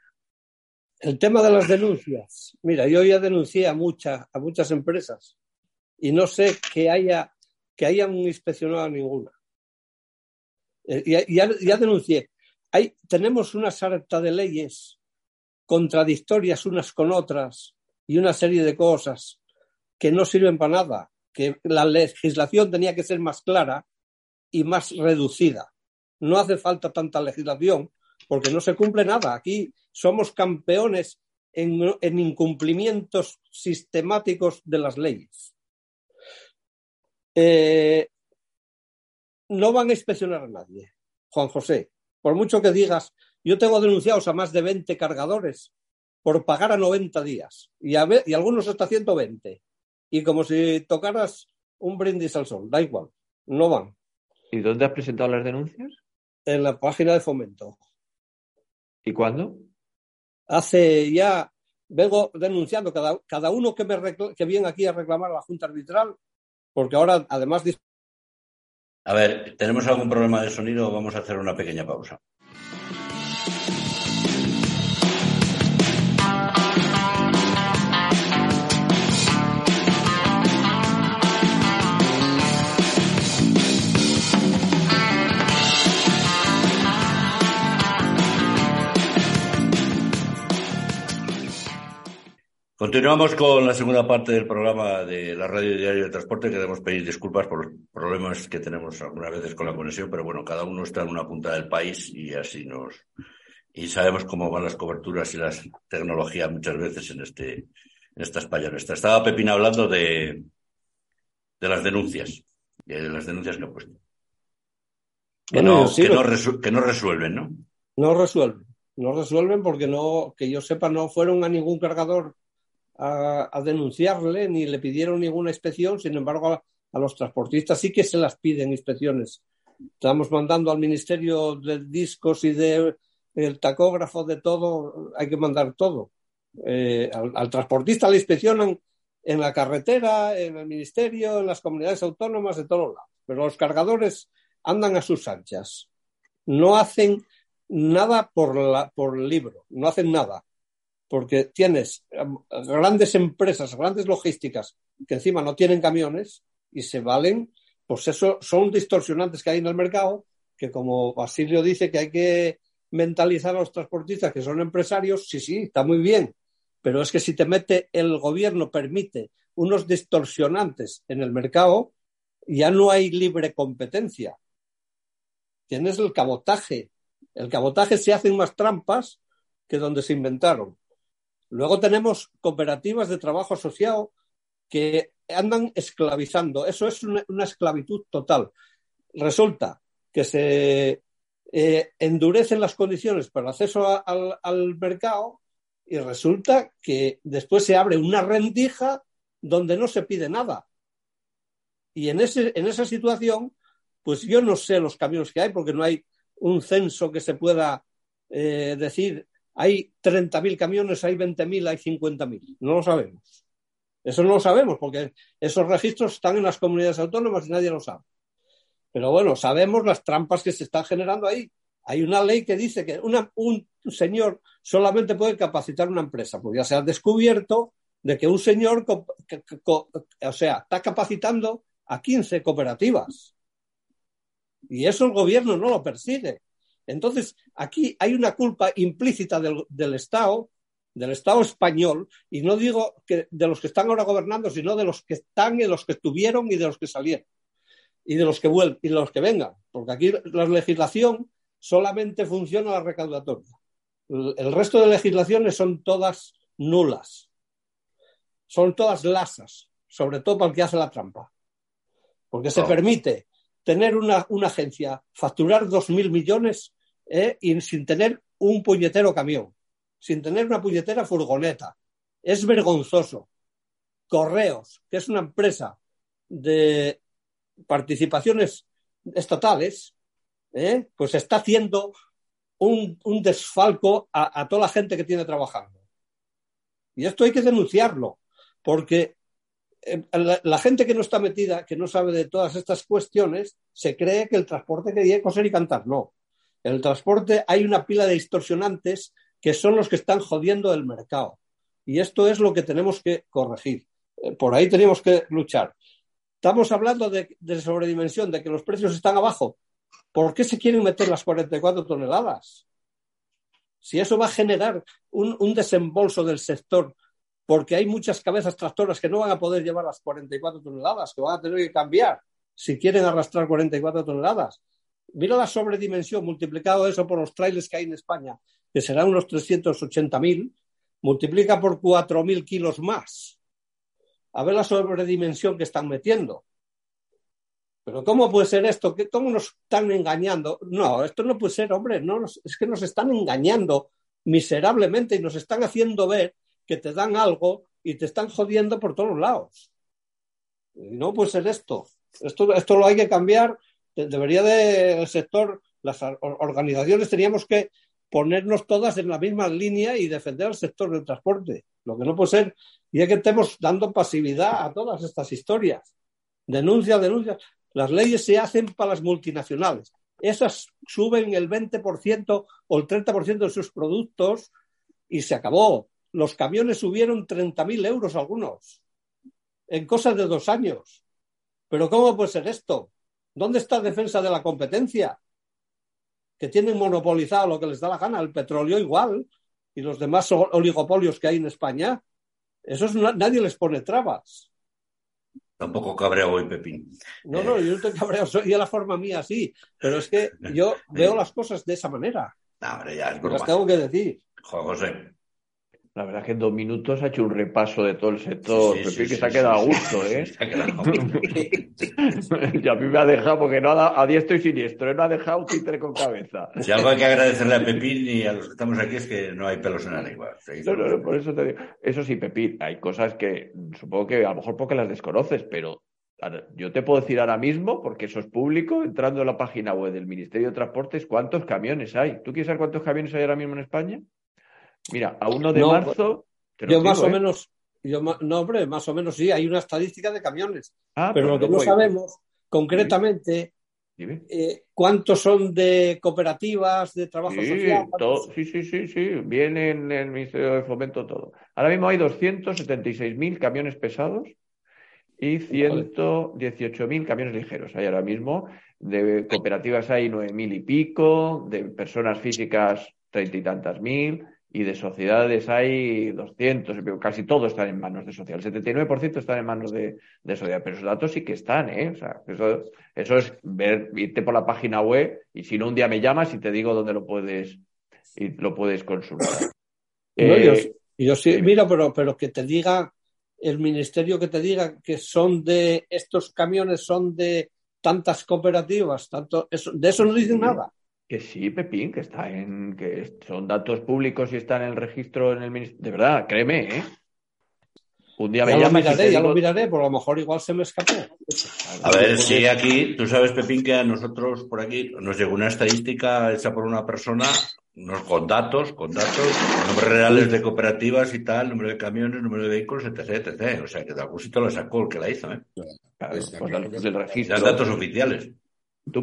el tema de las denuncias. Mira, yo ya denuncié a, muchas a muchas empresas y no sé que haya que hayan inspeccionado a ninguna. Eh, ya, ya, denuncié. Hay, tenemos una sarta de leyes contradictorias unas con otras y una serie de cosas que no sirven para nada, que la legislación tenía que ser más clara y más reducida. No hace falta tanta legislación porque no se cumple nada. Aquí somos campeones en, incumplimientos sistemáticos de las leyes. Eh, no van a inspeccionar a nadie, Juan José. Por mucho que digas, yo tengo denunciados a más de 20 cargadores por pagar a 90 días y, y algunos hasta 120. Y como si tocaras un brindis al sol, da igual, no van. ¿Y dónde has presentado las denuncias? En la página de fomento. ¿Y cuándo? Hace ya, vengo denunciando cada, cada uno que, me que viene aquí a reclamar a la Junta Arbitral, porque ahora además... A ver, ¿tenemos algún problema de sonido? Vamos a hacer una pequeña pausa. Continuamos con la segunda parte del programa de la Radio Diario de Transporte. Queremos pedir disculpas por los problemas que tenemos algunas veces con la conexión, pero bueno, cada uno está en una punta del país y así nos. Y sabemos cómo van las coberturas y las tecnologías muchas veces en este en esta España Estaba Pepín hablando de, de las denuncias, de las denuncias que ha puesto. Que, no, que, no que no resuelven, ¿no? No resuelven. No resuelven porque no, que yo sepa, no fueron a ningún cargador a, denunciarle ni le pidieron ninguna inspección, sin embargo a, los transportistas sí que se las piden inspecciones. Estamos mandando al Ministerio de Discos y del tacógrafo de todo, hay que mandar todo. Eh, al, transportista le inspeccionan en la carretera, en el ministerio, en las comunidades autónomas, de todos lados. Pero los cargadores andan a sus anchas. No hacen nada por, la, por el libro, no hacen nada porque tienes grandes empresas, grandes logísticas que encima no tienen camiones y se valen pues eso son distorsionantes que hay en el mercado, que como Basilio dice que hay que mentalizar a los transportistas que son empresarios, sí, sí, está muy bien, pero es que si te mete el gobierno, permite unos distorsionantes en el mercado, ya no hay libre competencia. Tienes el cabotaje. El cabotaje se hacen más trampas que donde se inventaron. Luego tenemos cooperativas de trabajo asociado que andan esclavizando. Eso es una, esclavitud total. Resulta que se eh, endurecen las condiciones para el acceso al mercado y resulta que después se abre una rendija donde no se pide nada. Y en, ese, en esa situación, pues yo no sé los camiones que hay, porque no hay un censo que se pueda eh, decir, hay 30.000 camiones, hay 20.000, hay 50.000. No lo sabemos. Eso no lo sabemos, porque esos registros están en las comunidades autónomas y nadie lo sabe. Pero bueno, sabemos las trampas que se están generando ahí. Hay una ley que dice que un señor solamente puede capacitar una empresa, pues ya se ha descubierto de que un señor, o sea, está capacitando a 15 cooperativas. Y eso el gobierno no lo persigue. Entonces, aquí hay una culpa implícita del, Estado, del Estado español, y no digo que de los que están ahora gobernando, sino de los que están y de los que estuvieron y de los que salieron, y de los que vuelven y de los que vengan, porque aquí la legislación solamente funciona la recaudatoria. El resto de legislaciones son todas nulas, son todas lasas, sobre todo para el que hace la trampa, porque se permite tener una, agencia, facturar dos mil millones eh, y sin tener un puñetero camión, sin tener una puñetera furgoneta. Es vergonzoso. Correos, que es una empresa de participaciones estatales, eh, pues está haciendo un, desfalco a, toda la gente que tiene trabajando. Y esto hay que denunciarlo, porque eh, la, gente que no está metida, que no sabe de todas estas cuestiones, se cree que el transporte quería coser y cantar. No. En el transporte hay una pila de distorsionantes que son los que están jodiendo el mercado. Y esto es lo que tenemos que corregir. Eh, por ahí tenemos que luchar. Estamos hablando de, de sobredimensión, de que los precios están abajo. ¿Por qué se quieren meter las 44 toneladas? Si eso va a generar un, desembolso del sector, porque hay muchas cabezas tractoras que no van a poder llevar las 44 toneladas, que van a tener que cambiar si quieren arrastrar 44 toneladas. Mira la sobredimensión, multiplicado eso por los trailers que hay en España, que serán unos 380.000, multiplica por 4.000 kilos más. A ver la sobredimensión que están metiendo. Pero ¿cómo puede ser esto? ¿Cómo nos están engañando? No, esto no puede ser, hombre, no, es que nos están engañando miserablemente y nos están haciendo ver que te dan algo y te están jodiendo por todos lados. Y no puede ser esto. Esto, esto lo hay que cambiar. Debería del sector, las organizaciones teníamos que ponernos todas en la misma línea y defender al sector del transporte. Lo que no puede ser, y es que estemos dando pasividad a todas estas historias. Denuncia, denuncia. Las leyes se hacen para las multinacionales. Esas suben el 20% o el 30% de sus productos y se acabó. Los camiones subieron 30.000 euros algunos en cosas de dos años. Pero ¿cómo puede ser esto? ¿Dónde está la defensa de la competencia? Que tienen monopolizado lo que les da la gana, el petróleo igual y los demás oligopolios que hay en España. Eso nadie les pone trabas. Tampoco cabreo hoy, Pepín. No, no, yo no estoy cabreado, soy de la forma mía, sí. Pero es que yo veo las cosas de esa manera. No, hombre, ya es broma. Las tengo que decir. José. La verdad es que en dos minutos ha hecho un repaso de todo el sector. Pepín, que se ha quedado a gusto, ¿eh? Se ha quedado y a mí me ha dejado, porque no a diestro y siniestro, ¿eh? no ha dejado títere con cabeza. Si algo hay que agradecerle a Pepín y a los que estamos aquí es que no hay pelos en la lengua. No, no, por eso te digo. Eso sí, Pepín, hay cosas que supongo que a lo mejor porque las desconoces, pero yo te puedo decir ahora mismo, porque eso es público, entrando en la página web del Ministerio de Transportes, cuántos camiones hay. ¿Tú quieres saber cuántos camiones hay ahora mismo en España? Mira, a 1 de marzo. yo más o ¿eh? menos, yo, no, hombre, más o menos sí, hay una estadística de camiones. Ah, pero, lo que no sabemos concretamente eh, cuántos son de cooperativas, de trabajo social. sí, sí, sí, sí, viene en el Ministerio de Fomento todo. Ahora mismo hay 276.000 camiones pesados y 118.000 camiones ligeros. Hay ahora mismo, de cooperativas hay 9.000 y pico, de personas físicas treinta y tantas mil, y de sociedades hay 200, casi todo están en manos de sociedad. El 79% están en manos de, de sociedad, pero esos datos sí que están, ¿eh? O sea, eso, eso es ver, irte por la página web y si no, un día me llamas y te digo dónde lo puedes, y lo puedes consultar. Eh, yo, sí, mira, pero, pero que te diga el ministerio que te diga que son de estos camiones son de tantas cooperativas, tanto eso, de eso no dicen nada. Que sí, Pepín, que está en, que son datos públicos y están en el registro en el ministerio. De verdad, créeme, ¿eh? Un día me ya Lo miraré, ya lo miraré, por lo mejor igual se me escapó. A ver, sí, aquí, tú sabes, Pepín, que a nosotros por aquí nos llegó una estadística hecha por una persona con datos, con datos, nombres reales de cooperativas y tal, número de camiones, número de vehículos, etc, etc. O sea, que de algún sitio lo sacó el que la hizo, ¿eh? Claro, pues del registro. datos oficiales.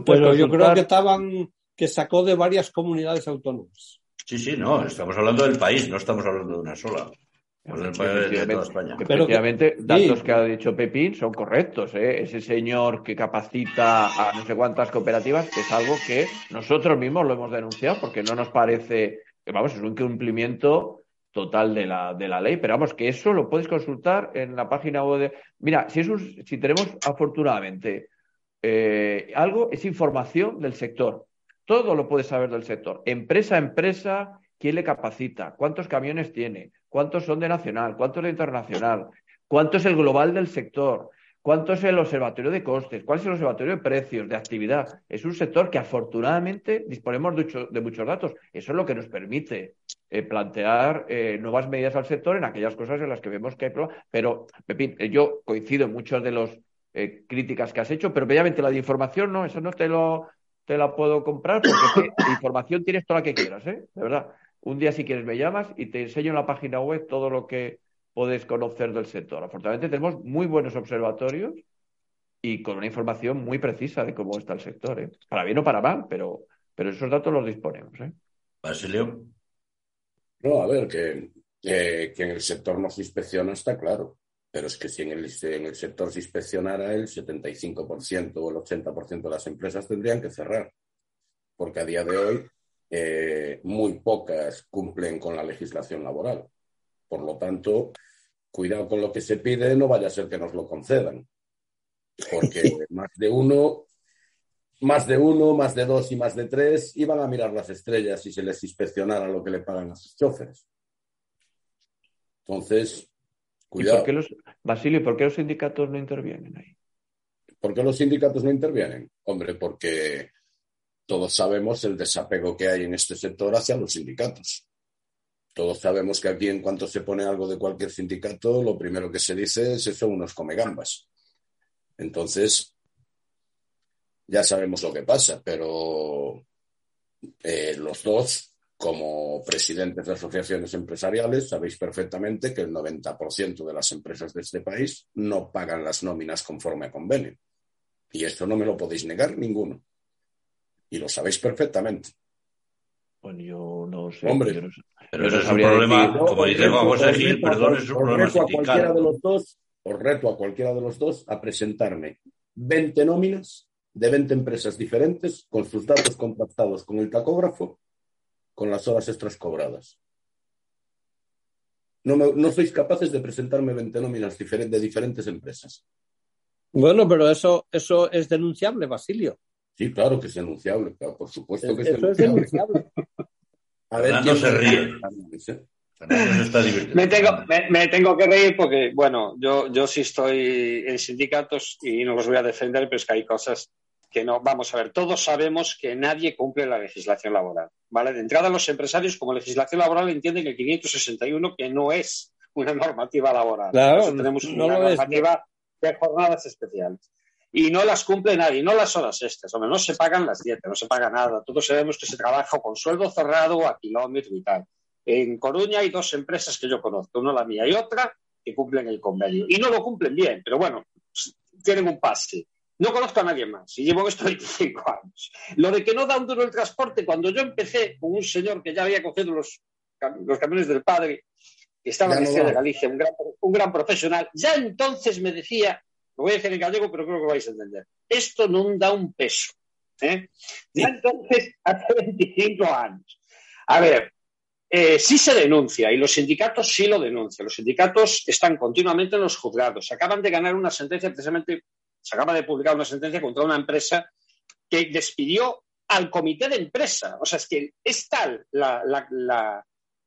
Pero yo creo que estaban que sacó de varias comunidades autónomas. Sí, sí, no, estamos hablando del país, no estamos hablando de una sola. Efectivamente, datos que ha dicho Pepín son correctos. ¿eh? Ese señor que capacita a no sé cuántas cooperativas es algo que nosotros mismos lo hemos denunciado porque no nos parece, vamos, es un cumplimiento total de la, de la ley, pero vamos, que eso lo puedes consultar en la página web de... Mira, si, es si tenemos afortunadamente eh, algo, es información del sector. Todo lo puedes saber del sector. Empresa a empresa, quién le capacita, cuántos camiones tiene, cuántos son de nacional, cuántos de internacional, cuánto es el global del sector, cuánto es el observatorio de costes, cuál es el observatorio de precios, de actividad. Es un sector que afortunadamente disponemos de, muchos datos. Eso es lo que nos permite eh, plantear eh, nuevas medidas al sector en aquellas cosas en las que vemos que hay problemas. Pero, Pepín, eh, yo coincido en muchas de las críticas que has hecho, pero obviamente la de información no, eso no te lo te la puedo comprar porque información tienes toda la que quieras, ¿eh? De verdad. Un día si quieres me llamas y te enseño en la página web todo lo que puedes conocer del sector. Afortunadamente tenemos muy buenos observatorios y con una información muy precisa de cómo está el sector, ¿eh? Para bien o para mal, pero, pero esos datos los disponemos, ¿eh? Basilio. No, a ver, que, que en el sector no se inspecciona está claro. Pero es que si en el, en el sector se inspeccionara, el 75% o el 80% de las empresas tendrían que cerrar. Porque a día de hoy eh, muy pocas cumplen con la legislación laboral. Por lo tanto, cuidado con lo que se pide, no vaya a ser que nos lo concedan. Porque más de uno, más de uno, más de dos y más de tres iban a mirar las estrellas si se les inspeccionara lo que le pagan a sus choferes. Entonces, Cuidado. ¿Y por qué los, Basilio, ¿por qué los sindicatos no intervienen ahí? ¿Por qué los sindicatos no intervienen? Hombre, porque todos sabemos el desapego que hay en este sector hacia los sindicatos. Todos sabemos que aquí en cuanto se pone algo de cualquier sindicato, lo primero que se dice es eso, unos come gambas. Entonces, ya sabemos lo que pasa, pero eh, los dos como presidentes de asociaciones empresariales, sabéis perfectamente que el 90% de las empresas de este país no pagan las nóminas conforme a convenio. Y esto no me lo podéis negar ninguno. Y lo sabéis perfectamente. Bueno, yo no sé. Hombre, pero eso es un problema, como dice vamos a decir, perdón, es un problema reto a cualquiera de los dos, Os reto a cualquiera de los dos a presentarme 20 nóminas de 20 empresas diferentes con sus datos contrastados con el tacógrafo con las horas extras cobradas. No, no sois capaces de presentarme 20 nóminas de diferentes empresas. Bueno, pero eso, eso es denunciable, Basilio. Sí, claro que es denunciable, por supuesto que es eso es denunciable. A ver, ¿quién se ríe? me, tengo, me, tengo que reír porque, bueno, yo, yo sí estoy en sindicatos y no los voy a defender, pero es que hay cosas que no, vamos a ver, todos sabemos que nadie cumple la legislación laboral, ¿vale? De entrada, los empresarios como legislación laboral entienden el 561 que no es una normativa laboral. Claro, tenemos una normativa de jornadas especiales. Y no las cumple nadie, no las horas estas, hombre, no se pagan las dietas, no se paga nada. Todos sabemos que se trabaja con sueldo cerrado a kilómetro y tal. En Coruña hay dos empresas que yo conozco, una la mía y otra, que cumplen el convenio. Y no lo cumplen bien, pero bueno, tienen un pase. No conozco a nadie más y llevo esto 25 años. Lo de que no da un duro el transporte, cuando yo empecé con un señor que ya había cogido los, los camiones del padre, que estaba en la de Galicia, un gran, un gran profesional, ya entonces me decía lo voy a decir en gallego, pero creo que vais a entender. Esto non dá un peso. ¿eh? Ya entonces, hace 25 años. A ver, eh, sí se denuncia y los sindicatos sí lo denuncian. Los sindicatos están continuamente en los juzgados. Acaban de ganar una sentencia, precisamente, se acaba de publicar una sentencia contra una empresa que despidió al comité de empresa. O sea, es que es tal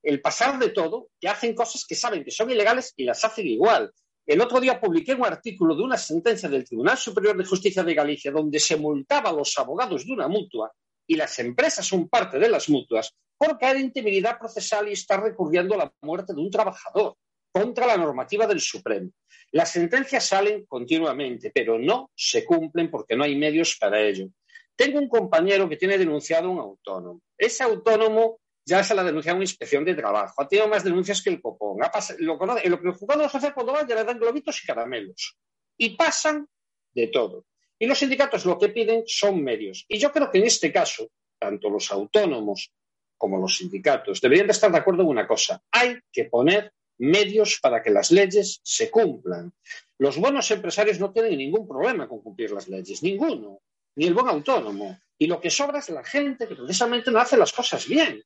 el pasar de todo que hacen cosas que saben que son ilegales y las hacen igual. El otro día publiqué un artículo de una sentencia del Tribunal Superior de Justicia de Galicia donde se multaba a los abogados de una mutua y las empresas son parte de las mutuas porque hay intimidad procesal y está recurriendo a la muerte de un trabajador contra la normativa del Supremo. Las sentencias salen continuamente, pero no se cumplen porque no hay medios para ello. Tengo un compañero que tiene denunciado a un autónomo. Ese autónomo ya se la denuncia a una inspección de trabajo. Ha tenido más denuncias que el copón. lo, conoce, lo que el juzgado jefe cuando va ya le dan globitos y caramelos. Y pasan de todo. Y los sindicatos lo que piden son medios. Y yo creo que en este caso, tanto los autónomos como los sindicatos deberían de estar de acuerdo en una cosa. Hay que poner medios para que las leyes se cumplan. Los buenos empresarios no tienen ningún problema con cumplir las leyes, ninguno, ni el buen autónomo. Y lo que sobra es la gente que precisamente no hace las cosas bien.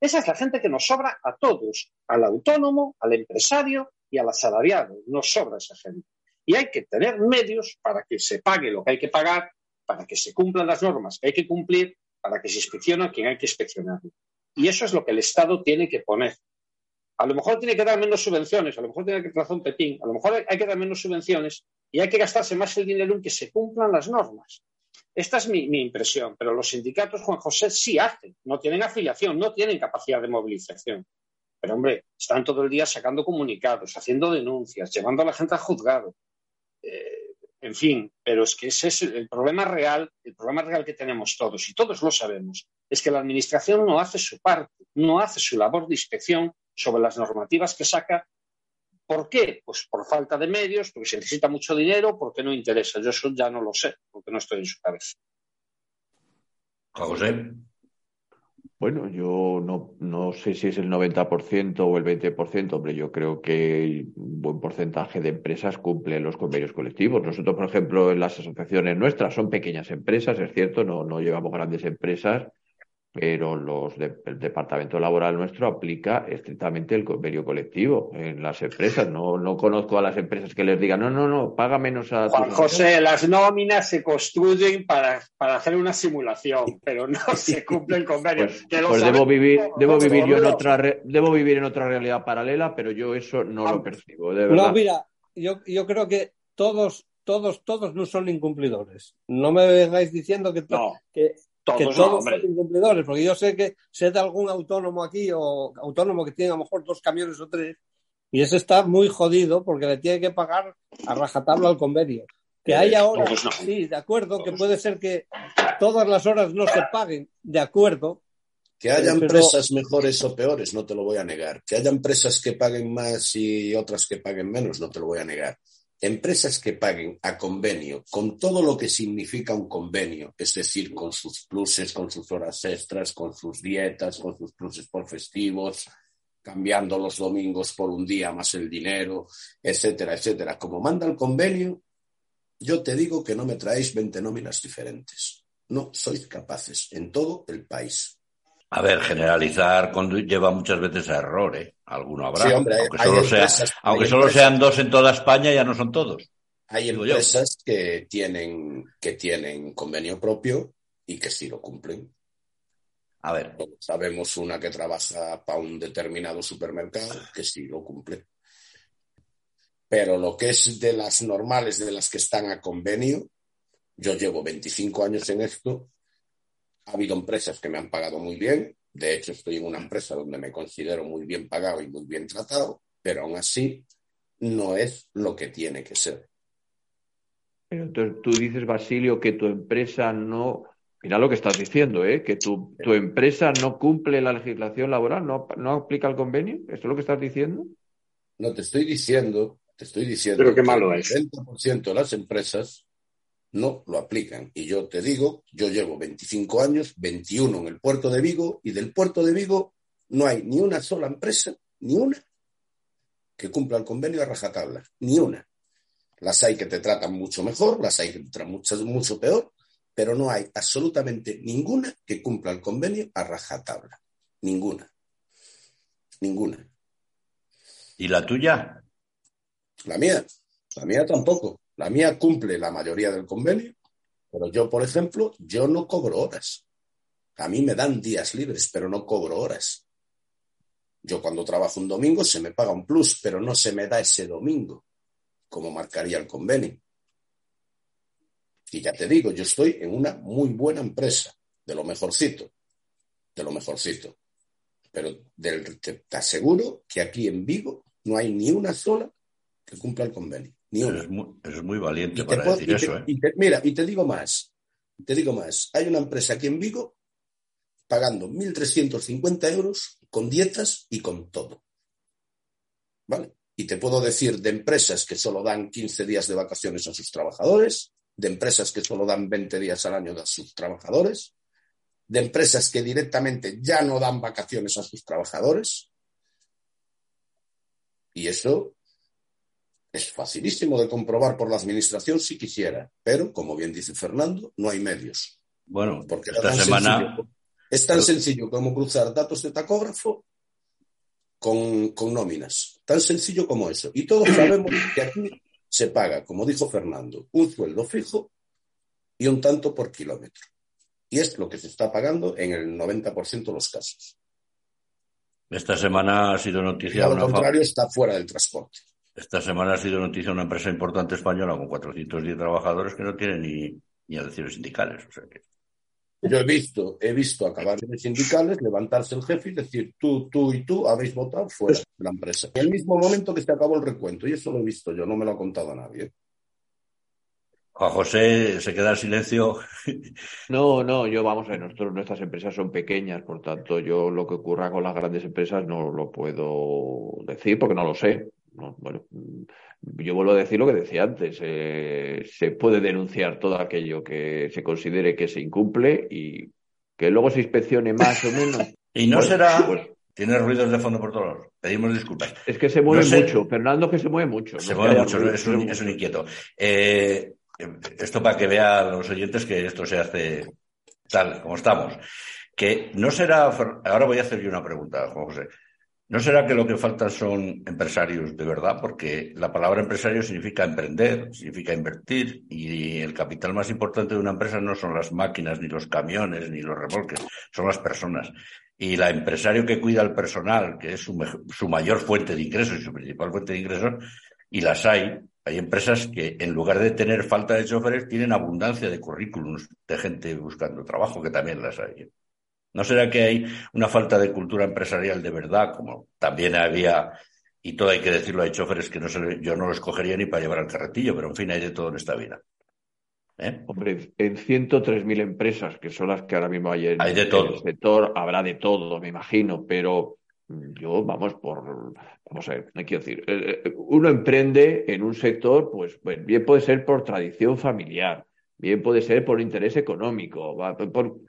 Esa es la gente que nos sobra a todos, al autónomo, al empresario y al asalariado. Nos sobra esa gente. Y hay que tener medios para que se pague lo que hay que pagar, para que se cumplan las normas que hay que cumplir, para que se inspeccione a quien hay que inspeccionar. Y eso es lo que el Estado tiene que poner. A lo mejor tiene que dar menos subvenciones, a lo mejor tiene que trazar un pepín, a lo mejor hay que dar menos subvenciones y hay que gastarse más el dinero en que se cumplan las normas. Esta es mi, impresión, pero los sindicatos, Juan José, sí hacen, no tienen afiliación, no tienen capacidad de movilización. Pero, hombre, están todo el día sacando comunicados, haciendo denuncias, llevando a la gente al juzgado. Eh, en fin, pero es que ese es el problema real, el problema real que tenemos todos, y todos lo sabemos, es que la Administración no hace su parte, no hace su labor de inspección sobre las normativas que saca ¿Por qué? Pues por falta de medios, porque se necesita mucho dinero, porque no interesa. Yo eso ya no lo sé, porque no estoy en su cabeza. José. Bueno, yo no, no sé si es el 90% o el 20%, hombre, yo creo que un buen porcentaje de empresas cumplen los convenios colectivos. Nosotros, por ejemplo, en las asociaciones nuestras son pequeñas empresas, es cierto, no, no llevamos grandes empresas, pero los el departamento laboral nuestro aplica estrictamente el convenio colectivo en las empresas. No, no conozco a las empresas que les digan, no, no, no, paga menos a... Juan José, las nóminas se construyen para, para, hacer una simulación, pero no se cumple el convenio. Pues, pues debo vivir, debo vivir yo en otra debo vivir en otra realidad paralela, pero yo eso no lo percibo, de verdad. No, mira, yo, yo creo que todos todos, todos no son incumplidores. No me vengáis diciendo que, que todos, que todos son incumplidores, porque yo sé que sé de algún autónomo aquí o autónomo que tiene a lo mejor dos camiones o tres y ese está muy jodido porque le tiene que pagar a rajatabla al convenio. Que haya horas, sí, de acuerdo, que puede ser que todas las horas no se paguen, de acuerdo. Que haya empresas mejores o peores, no te lo voy a negar. Que haya empresas que paguen más y otras que paguen menos, no te lo voy a negar empresas que paguen a convenio con todo lo que significa un convenio, es decir, con sus pluses, con sus horas extras, con sus dietas, con sus pluses por festivos, cambiando los domingos por un día más el dinero, etcétera, etcétera. Como manda el convenio, yo te digo que no me traéis 20 nóminas diferentes. No sois capaces en todo el país. A ver, generalizar lleva muchas veces a error, ¿eh? Alguno habrá. aunque solo, sean dos en toda España, ya no son todos. Hay empresas que tienen, que tienen convenio propio y que sí lo cumplen. A ver. Sabemos una que trabaja para un determinado supermercado que sí lo cumple. Pero lo que es de las normales, de las que están a convenio, yo llevo 25 años en esto ha habido empresas que me han pagado muy bien. De hecho, estoy en una empresa donde me considero muy bien pagado y muy bien tratado, pero aún así no es lo que tiene que ser. Pero entonces tú dices, Basilio, que tu empresa no. Mira lo que estás diciendo, ¿eh? que tu, tu empresa no cumple la legislación laboral, no, no aplica el convenio. ¿Esto es lo que estás diciendo? No, te estoy diciendo, te estoy diciendo Pero qué malo es. el 30% de las empresas no lo aplican. Y yo te digo, yo llevo 25 años, 21 en el puerto de Vigo, y del puerto de Vigo no hay ni una sola empresa, ni una, que cumpla el convenio a rajatabla, ni una. Las hay que te tratan mucho mejor, las hay que te tratan mucho, mucho peor, pero no hay absolutamente ninguna que cumpla el convenio a rajatabla. Ninguna. Ninguna. ¿Y la tuya? La mía. La mía tampoco. La mía cumple la mayoría del convenio, pero yo, por ejemplo, yo no cobro horas. A mí me dan días libres, pero no cobro horas. Yo cuando trabajo un domingo se me paga un plus, pero no se me da ese domingo, como marcaría el convenio. Y ya te digo, yo estoy en una muy buena empresa, de lo mejorcito, de lo mejorcito. Pero te, aseguro que aquí en Vigo no hay ni una sola que cumpla el convenio. Ni una. Es muy, valiente para decir eso. ¿eh? mira, y te digo más, te digo más. Hay una empresa aquí en Vigo pagando 1.350 euros con dietas y con todo. ¿Vale? Y te puedo decir de empresas que solo dan 15 días de vacaciones a sus trabajadores, de empresas que solo dan 20 días al año a sus trabajadores, de empresas que directamente ya no dan vacaciones a sus trabajadores. Y eso es facilísimo de comprobar por la administración si quisiera, pero como bien dice Fernando, no hay medios. Bueno, porque esta semana es tan sencillo como cruzar datos de tacógrafo con, nóminas. Tan sencillo como eso. Y todos sabemos que aquí se paga, como dijo Fernando, un sueldo fijo y un tanto por kilómetro. Y es lo que se está pagando en el 90% de los casos. Esta semana ha sido noticia. Y lo contrario, está fuera del transporte. Esta semana ha sido noticia una empresa importante española con 410 trabajadores que no tiene ni, ni elecciones sindicales. O sea que... Yo he visto, he visto acabar de sindicales, levantarse el jefe y decir, tú, tú y tú habéis votado fuera de la empresa. En el mismo momento que se acabó el recuento, y eso lo he visto yo, no me lo ha contado nadie. Juan José, se queda en silencio. No, no, yo vamos a ver, nosotros, nuestras empresas son pequeñas, por tanto, yo lo que ocurra con las grandes empresas no lo puedo decir porque no lo sé. Bueno, yo vuelvo a decir lo que decía antes, eh, se puede denunciar todo aquello que se considere que se incumple y que luego se inspeccione más o menos. y no será... Pues, tiene ruidos de fondo por todos lados. Pedimos disculpas. Es que se mueve mucho. Fernando, que se mueve mucho. Se mueve mucho, es, un, es un, inquieto. Eh, esto para que vean los oyentes que esto se hace tal como estamos. Que no será. Ahora voy a hacer yo una pregunta, Juan José. ¿No será que lo que faltan son empresarios de verdad? Porque la palabra empresario significa emprender, significa invertir y el capital más importante de una empresa no son las máquinas, ni los camiones, ni los remolques, son las personas. Y la empresario que cuida al personal, que es su, su mayor fuente de ingresos y su principal fuente de ingresos, y las hay, hay empresas que en lugar de tener falta de choferes tienen abundancia de currículums de gente buscando trabajo, que también las hay. ¿No será que hay una falta de cultura empresarial de verdad, como también había, y todo hay que decirlo, hay choferes que no se, yo no los cogería ni para llevar al carretillo, pero en fin, hay de todo en esta vida. ¿Eh? Hombre, en 103.000 empresas, que son las que ahora mismo hay en, hay de todo. el sector, habrá de todo, me imagino, pero yo, vamos, por, vamos a ver, no quiero decir, eh, eh, uno emprende en un sector, pues, pues bien puede ser por tradición familiar, bien puede ser por interés económico, por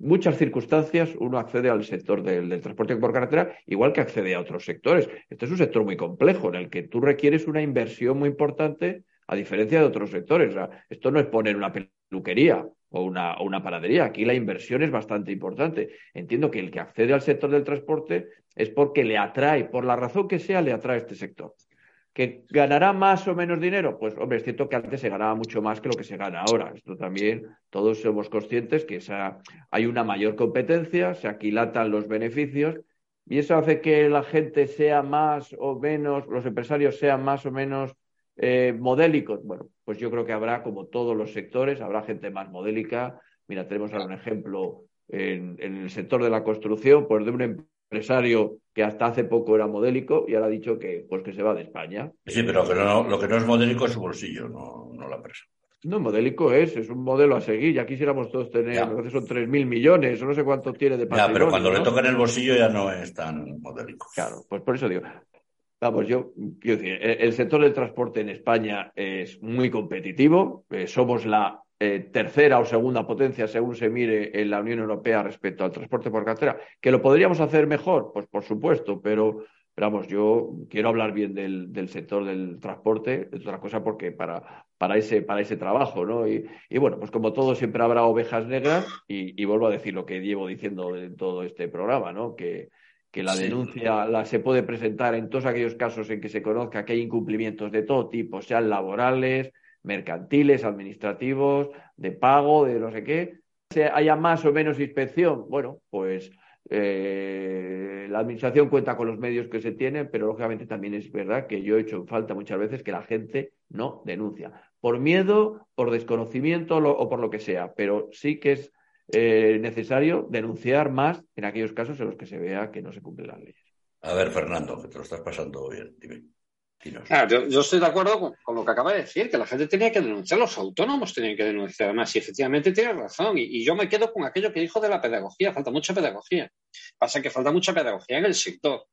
muchas circunstancias uno accede al sector del, transporte por carretera, igual que accede a otros sectores. Este es un sector muy complejo en el que tú requieres una inversión muy importante a diferencia de otros sectores. esto no es poner una peluquería o una, una panadería. Aquí la inversión es bastante importante. Entiendo que el que accede al sector del transporte es porque le atrae, por la razón que sea, le atrae este sector. ¿Que ganará más o menos dinero? Pues, hombre, es cierto que antes se ganaba mucho más que lo que se gana ahora. Esto también, todos somos conscientes que hay una mayor competencia, se aquilatan los beneficios y eso hace que la gente sea más o menos, los empresarios sean más o menos eh, modélicos. Bueno, pues yo creo que habrá, como todos los sectores, habrá gente más modélica. Mira, tenemos ahora un ejemplo en, el sector de la construcción, pues de un empresario que hasta hace poco era modélico y ahora ha dicho que pues que se va de España. Sí, pero lo que no es modélico es su bolsillo, no, la empresa. No, modélico es, es un modelo a seguir. Ya quisiéramos todos tener, ya. son 3.000 millones, o no sé cuánto tiene de patrimonio. Ya, pero cuando le toca en el bolsillo ya no es tan modélico. Claro, pues por eso digo. Vamos, yo quiero decir, el sector del transporte en España es muy competitivo. Eh, somos la eh, tercera o segunda potencia según se mire en la Unión Europea respecto al transporte por carretera. ¿Que lo podríamos hacer mejor? Pues por supuesto, pero Pero vamos, yo quiero hablar bien del, del sector del transporte, es otra cosa porque para, para, ese, para ese trabajo, ¿no? Y, y, bueno, pues como todo siempre habrá ovejas negras y, y, vuelvo a decir lo que llevo diciendo en todo este programa, ¿no? Que, que la sí. denuncia la, se puede presentar en todos aquellos casos en que se conozca que hay incumplimientos de todo tipo, sean laborales, mercantiles, administrativos, de pago, de no sé qué, haya más o menos inspección, bueno, pues eh, la administración cuenta con los medios que se tienen, pero lógicamente también es verdad que yo he hecho falta muchas veces que la gente no denuncia, por miedo, por desconocimiento o por lo que sea, pero sí que es eh, necesario denunciar más en aquellos casos en los que se vea que no se cumplen las leyes. A ver, Fernando, que te lo estás pasando bien, dime. Ah, yo, estoy de acuerdo con, lo que acaba de decir, que la gente tenía que denunciar, los autónomos tenían que denunciar más, y efectivamente tiene razón. Y, yo me quedo con aquello que dijo de la pedagogía, falta mucha pedagogía. Pasa que falta mucha pedagogía en el sector.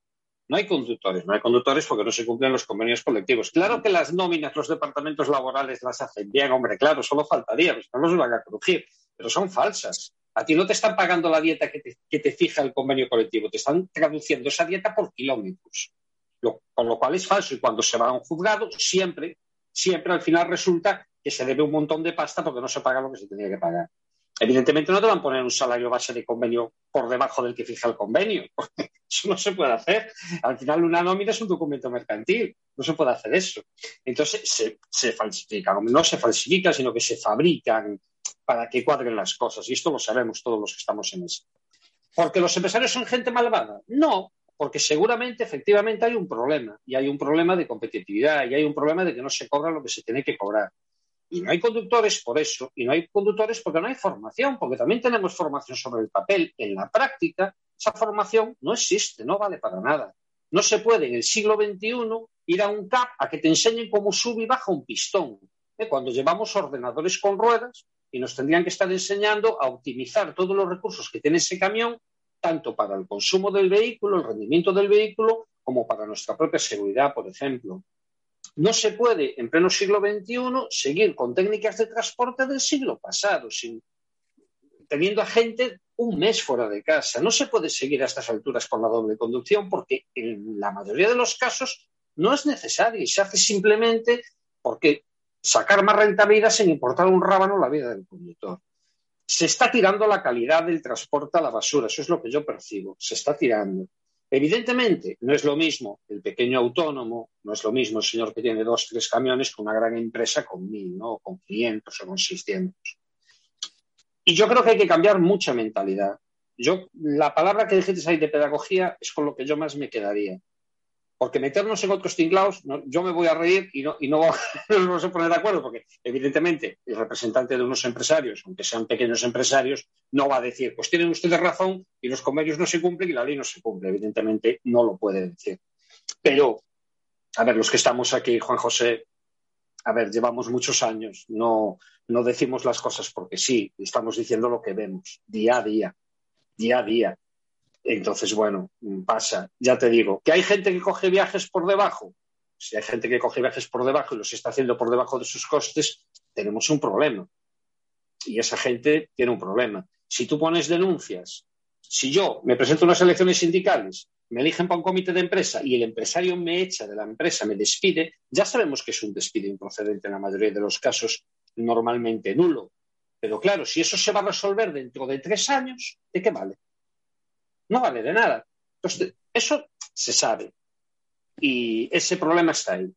No hay conductores, no hay conductores porque no se cumplen los convenios colectivos. Claro que las nóminas, los departamentos laborales las hacen bien, hombre, claro, solo faltaría, pues no los van a crujir, pero son falsas. A ti no te están pagando la dieta que te fija el convenio colectivo, te están traduciendo esa dieta por kilómetros lo, con lo cual es falso. Y cuando se va a un juzgado, siempre, siempre al final resulta que se debe un montón de pasta porque no se paga lo que se tenía que pagar. Evidentemente no te van a poner un salario base de convenio por debajo del que fija el convenio, porque eso no se puede hacer. Al final una nómina es un documento mercantil, no se puede hacer eso. Entonces se, se falsifican, no se falsifican, sino que se fabrican para que cuadren las cosas. Y esto lo sabemos todos los que estamos en eso. ¿Porque los empresarios son gente malvada? No, porque seguramente, efectivamente, hay un problema, y hay un problema de competitividad, y hay un problema de que no se cobra lo que se tiene que cobrar. Y no hay conductores por eso, y no hay conductores porque no hay formación, porque también tenemos formación sobre el papel. En la práctica, esa formación no existe, no vale para nada. No se puede en el siglo XXI ir a un CAP a que te enseñen cómo sube y baja un pistón, ¿eh? cuando llevamos ordenadores con ruedas y nos tendrían que estar enseñando a optimizar todos los recursos que tiene ese camión tanto para el consumo del vehículo, el rendimiento del vehículo, como para nuestra propia seguridad, por ejemplo. No se puede, en pleno siglo XXI, seguir con técnicas de transporte del siglo pasado, sin, teniendo a gente un mes fuera de casa. No se puede seguir a estas alturas con la doble conducción porque en la mayoría de los casos no es necesario y se hace simplemente porque sacar más rentabilidad sin importar un rábano la vida del conductor se está tirando la calidad del transporte a la basura, eso es lo que yo percibo, se está tirando. Evidentemente, no es lo mismo el pequeño autónomo, no es lo mismo el señor que tiene dos, tres camiones que una gran empresa con mil, ¿no? con 500 o con 600. Y yo creo que hay que cambiar mucha mentalidad. Yo, la palabra que dijiste ahí de pedagogía es con lo que yo más me quedaría. Porque meternos en otros tinglaos, yo me voy a reír y no, y no nos vamos a poner de acuerdo, porque evidentemente el representante de unos empresarios, aunque sean pequeños empresarios, no va a decir, pues tienen ustedes razón y los convenios no se cumplen y la ley no se cumple. Evidentemente no lo puede decir. Pero, a ver, los que estamos aquí, Juan José, a ver, llevamos muchos años, no, no decimos las cosas porque sí, estamos diciendo lo que vemos día a día, día a día. Entonces, bueno, pasa. Ya te digo, que hay gente que coge viajes por debajo. Si hay gente que coge viajes por debajo y los está haciendo por debajo de sus costes, tenemos un problema. Y esa gente tiene un problema. Si tú pones denuncias, si yo me presento a unas elecciones sindicales, me eligen para un comité de empresa y el empresario me echa de la empresa, me despide, ya sabemos que es un despido improcedente en la mayoría de los casos, normalmente nulo. Pero claro, si eso se va a resolver dentro de tres años, ¿de qué vale? No vale de nada. Entonces, eso se sabe. Y ese problema está ahí.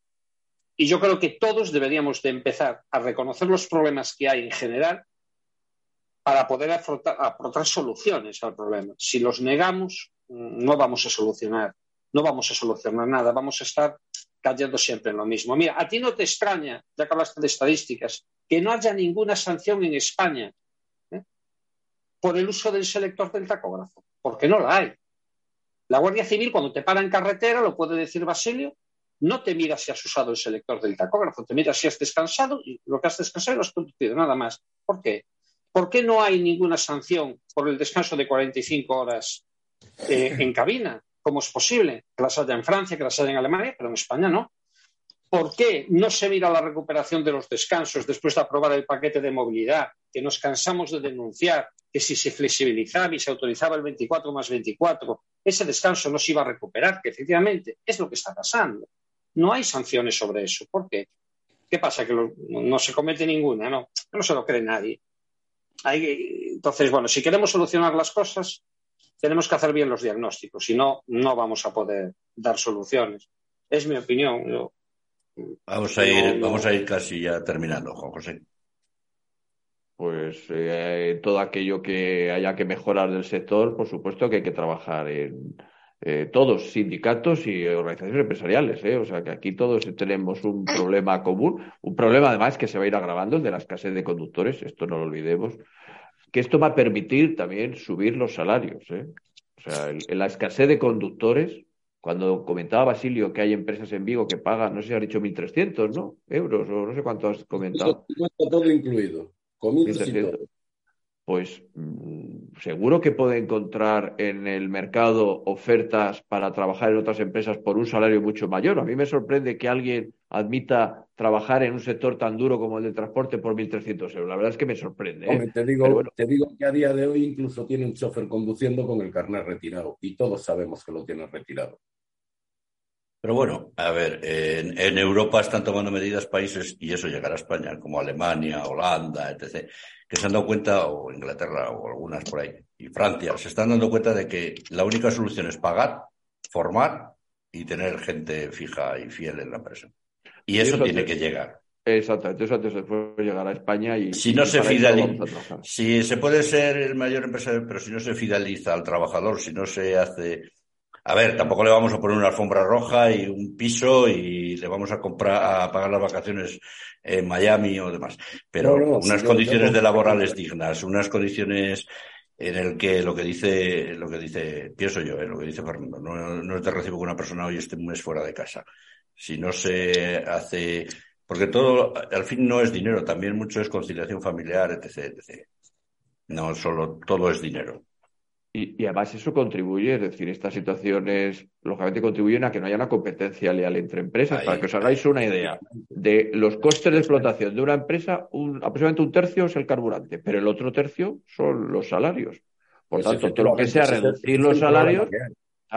Y yo creo que todos deberíamos de empezar a reconocer los problemas que hay en general para poder afrontar, aportar soluciones al problema. Si los negamos, no vamos a solucionar, no vamos a solucionar nada, vamos a estar cayendo siempre en lo mismo. Mira, a ti no te extraña, ya que hablaste de estadísticas, que no haya ninguna sanción en España ¿eh? por el uso del selector del tacógrafo porque no la hay. La Guardia Civil, cuando te para en carretera, lo puede decir Basilio, no te mira si has usado el selector del tacógrafo, te mira si has descansado y lo que has descansado lo has conducido, nada más. ¿Por qué? ¿Por qué no hay ninguna sanción por el descanso de 45 horas eh, en cabina? ¿Cómo es posible? Que las haya en Francia, que las haya en Alemania, pero en España no. ¿Por qué no se mira la recuperación de los descansos después de aprobar el paquete de movilidad, que nos cansamos de denunciar que si se flexibilizaba y se autorizaba el 24 más 24, ese descanso no se iba a recuperar, que efectivamente es lo que está pasando. No hay sanciones sobre eso. ¿Por qué? ¿Qué pasa? Que no se comete ninguna, ¿no? No se lo cree nadie. entonces, bueno, si queremos solucionar las cosas, tenemos que hacer bien los diagnósticos, si no, no vamos a poder dar soluciones. Es mi opinión. Vamos a ir, vamos a ir casi ya terminando, Juan José. Pues eh, todo aquello que haya que mejorar del sector, por supuesto que hay que trabajar en eh, todos, sindicatos y organizaciones empresariales. ¿eh? O sea que aquí todos tenemos un problema común, un problema además que se va a ir agravando, el de la escasez de conductores, esto no lo olvidemos, que esto va a permitir también subir los salarios. O sea, la escasez de conductores cuando comentaba Basilio que hay empresas en Vigo que pagan, no sé si ha dicho 1.300, ¿no? Euros o no sé cuánto has comentado. todo incluido. Pues mm, seguro que puede encontrar en el mercado ofertas para trabajar en otras empresas por un salario mucho mayor. A mí me sorprende que alguien admita trabajar en un sector tan duro como el del transporte por 1.300 euros. La verdad es que me sorprende. ¿eh? te, digo, te digo que a día de hoy incluso tiene un chofer conduciendo con el carnet retirado y todos sabemos que lo tiene retirado. Pero bueno, a ver, en, Europa están tomando medidas países, y eso llegará a España, como Alemania, Holanda, etc., que se han dado cuenta, o Inglaterra, o algunas por ahí, y Francia, se están dando cuenta de que la única solución es pagar, formar y tener gente fija y fiel en la empresa. Y eso, tiene que llegar. Exactamente, eso antes de llegar a España y... Si no se fideliza, si se puede ser el mayor empresario, pero si no se fideliza al trabajador, si no se hace a ver, tampoco le vamos a poner una alfombra roja y un piso y le vamos a comprar, a pagar las vacaciones en Miami o demás. Pero unas condiciones de laborales dignas, unas condiciones en el que lo que dice, lo que dice, pienso yo, eh, lo que dice Fernando, no, no te recibo que una persona hoy esté un mes fuera de casa. Si no se hace, porque todo, al fin no es dinero, también mucho es conciliación familiar, etc, etc. No solo todo es dinero. Y, además eso contribuye, es decir, estas situaciones lógicamente contribuyen a que no haya una competencia leal entre empresas. Para que os hagáis una idea de los costes de explotación de una empresa, un, aproximadamente un tercio es el carburante, pero el otro tercio son los salarios. Por pues tanto, todo lo que sea reducir los salarios.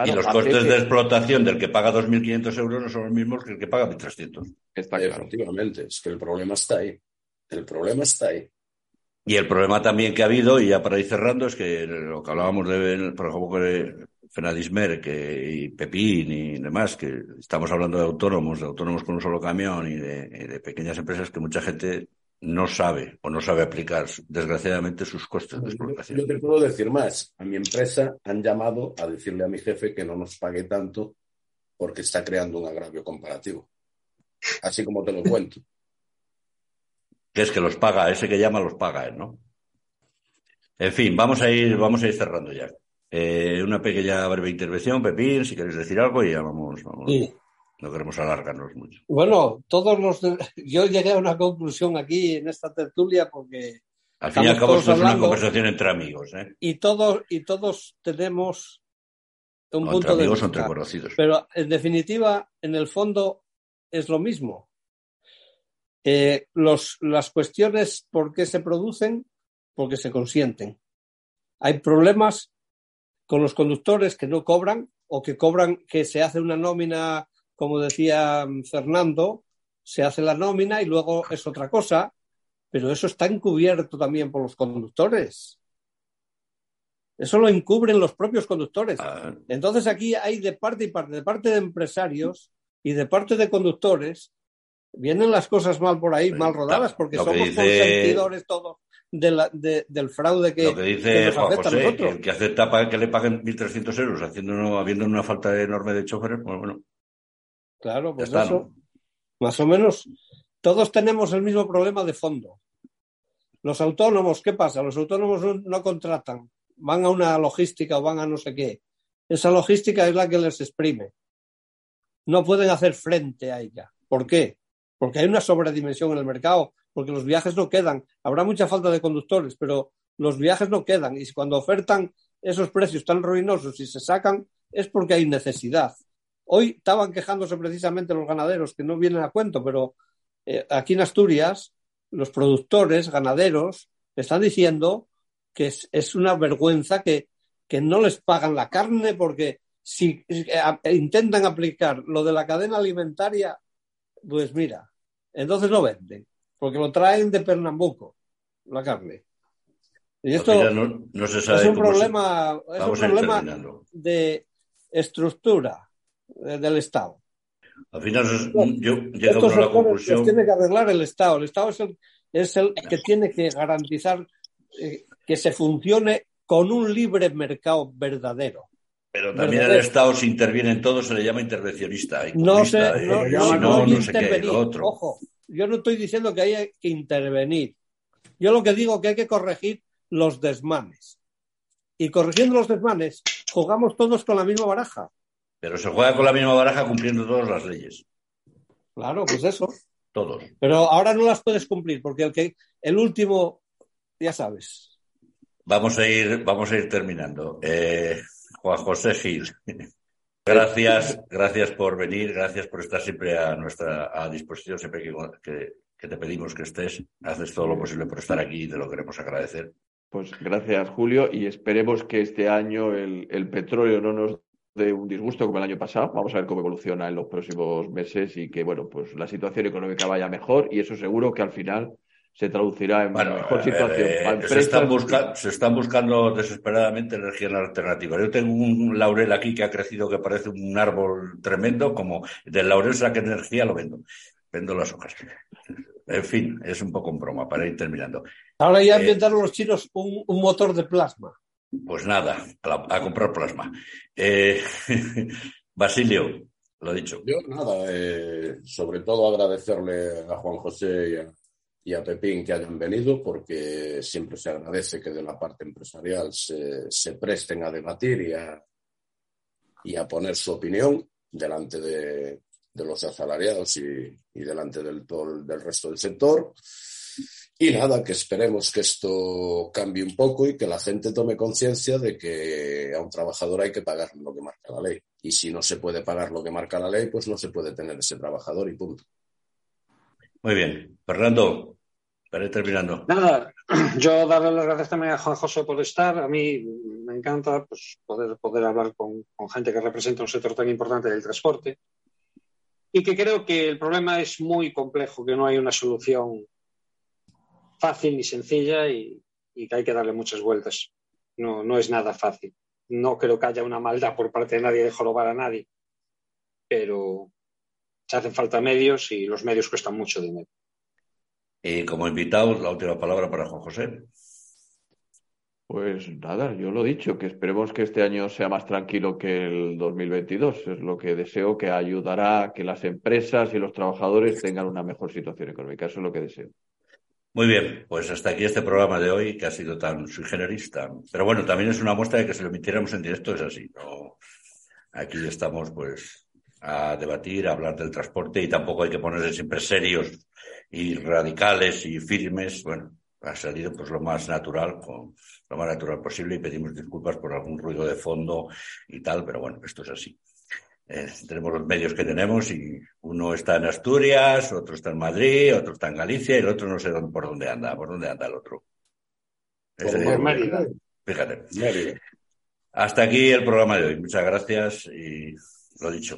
y los costes de explotación del que paga 2.500 euros no son los mismos que el que paga 1.300. Está claro. Efectivamente, es que el problema está ahí. El problema está ahí. Y el problema también que ha habido, y ya para ir cerrando, es que lo que hablábamos de, por ejemplo, de Fenadismer que, y Pepín y demás, que estamos hablando de autónomos, de autónomos con un solo camión y de, pequeñas empresas que mucha gente no sabe o no sabe aplicar, desgraciadamente, sus costes de explotación. Yo te puedo decir más. A mi empresa han llamado a decirle a mi jefe que no nos pague tanto porque está creando un agravio comparativo. Así como te lo cuento que es que los paga, ese que llama los paga, ¿no? En fin, vamos a ir, vamos a ir cerrando ya. Eh, una pequeña breve intervención, Pepín, si queréis decir algo y ya vamos. vamos. No queremos alargarnos mucho. Bueno, todos los. Yo llegué a una conclusión aquí en esta tertulia porque. Al fin y al cabo, esto es una conversación entre amigos. ¿eh? Y, todos, y todos tenemos un punto de vista. Entre conocidos. Pero en definitiva, en el fondo, es lo mismo. Eh, los, las cuestiones, ¿por qué se producen? Porque se consienten. Hay problemas con los conductores que no cobran o que cobran, que se hace una nómina, como decía Fernando, se hace la nómina y luego es otra cosa, pero eso está encubierto también por los conductores. Eso lo encubren los propios conductores. Ah. Entonces aquí hay de parte y parte, de parte de empresarios y de parte de conductores, vienen las cosas mal por ahí, mal rodadas, porque somos consentidores todos del fraude que, lo que dice Juan José, que el que acepta que le paguen 1.300 euros haciendo, habiendo una falta enorme de choferes, pues bueno. Claro, pues eso, más o menos, todos tenemos el mismo problema de fondo. Los autónomos, ¿qué pasa? Los autónomos no contratan, van a una logística o van a no sé qué. Esa logística es la que les exprime. No pueden hacer frente a ella. ¿Por qué? Porque hay una sobredimensión en el mercado, porque los viajes no quedan. Habrá mucha falta de conductores, pero los viajes no quedan. Y cuando ofertan esos precios tan ruinosos y se sacan, es porque hay necesidad. Hoy estaban quejándose precisamente los ganaderos, que no vienen a cuento, pero eh, aquí en Asturias, los productores, ganaderos, están diciendo que es, una vergüenza que, que, no les pagan la carne porque si eh, intentan aplicar lo de la cadena alimentaria, pues mira, entonces no venden, porque lo traen de Pernambuco, la carne. Y esto es un problema, es un problema de estructura eh, del Estado. Al final, yo llego a la conclusión. Los tiene que arreglar el Estado. El Estado es el, es el que tiene que garantizar eh, que se funcione con un libre mercado verdadero. Pero también el Estado, si interviene en todo, se le llama intervencionista. no sé, no, no, no, sé qué, otro. Ojo, yo no estoy diciendo que haya que intervenir. Yo lo que digo es que hay que corregir los desmanes. Y corrigiendo los desmanes, jugamos todos con la misma baraja. Pero se juega con la misma baraja cumpliendo todas las leyes. Claro, pues eso. Todos. Pero ahora no las puedes cumplir, porque el que el último, ya sabes. Vamos a ir, vamos a ir terminando. Eh, Juan José Gil. Gracias, gracias por venir, gracias por estar siempre a nuestra a disposición, siempre que, que te pedimos que estés. Haces todo lo posible por estar aquí y te lo queremos agradecer. Pues gracias, Julio, y esperemos que este año el, petróleo no nos dé un disgusto como el año pasado. Vamos a ver cómo evoluciona en los próximos meses y que, bueno, pues la situación económica vaya mejor y eso seguro que al final se traducirá en mejor eh, situación. Eh, se, están buscando desesperadamente energías alternativas. Yo tengo un laurel aquí que ha crecido que parece un árbol tremendo, como del laurel saca energía, lo vendo. Vendo las hojas. En fin, es un poco en broma para ir terminando. Ahora ya eh, inventaron los chinos un, motor de plasma. Pues nada, a, comprar plasma. Eh, Basilio, lo dicho. Yo nada, eh, sobre todo agradecerle a Juan José y a, Pepín que hayan venido, porque siempre se agradece que de la parte empresarial se, presten a debatir y a, y a poner su opinión delante de, de los asalariados y, delante del, del resto del sector. Y nada, que esperemos que esto cambie un poco y que la gente tome conciencia de que a un trabajador hay que pagar lo que marca la ley. Y si no se puede pagar lo que marca la ley, pues no se puede tener ese trabajador y punto. Muy bien. Fernando, para ir terminando. Nada, yo darle las gracias también a Juan José por estar. A mí me encanta pues, poder, poder hablar con, con gente que representa un sector tan importante del transporte y que creo que el problema es muy complejo, que no hay una solución fácil ni sencilla y, que hay que darle muchas vueltas. No, no es nada fácil. No creo que haya una maldad por parte de nadie de jorobar a nadie, pero se hacen falta medios y los medios cuestan mucho dinero. Y como invitado, la última palabra para Juan José. Pues nada, yo lo he dicho, que esperemos que este año sea más tranquilo que el 2022. Es lo que deseo, que ayudará a que las empresas y los trabajadores tengan una mejor situación económica. Eso es lo que deseo. Muy bien, pues hasta aquí este programa de hoy que ha sido tan sui generista. Pero bueno, también es una muestra de que si lo emitiéramos en directo es así. ¿no? Aquí estamos pues a debatir, a hablar del transporte y tampoco hay que ponerse siempre serios y radicales y firmes. Bueno, ha salido pues lo más natural, con, lo más natural posible y pedimos disculpas por algún ruido de fondo y tal, pero bueno, esto es así. Eh, tenemos los medios que tenemos y uno está en Asturias, otro está en Madrid, otro está en Galicia y el otro no sé dónde, por dónde anda, por dónde anda el otro. Por Mérida. Fíjate. Hasta aquí el programa de hoy. Muchas gracias y lo dicho.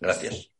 Gracias.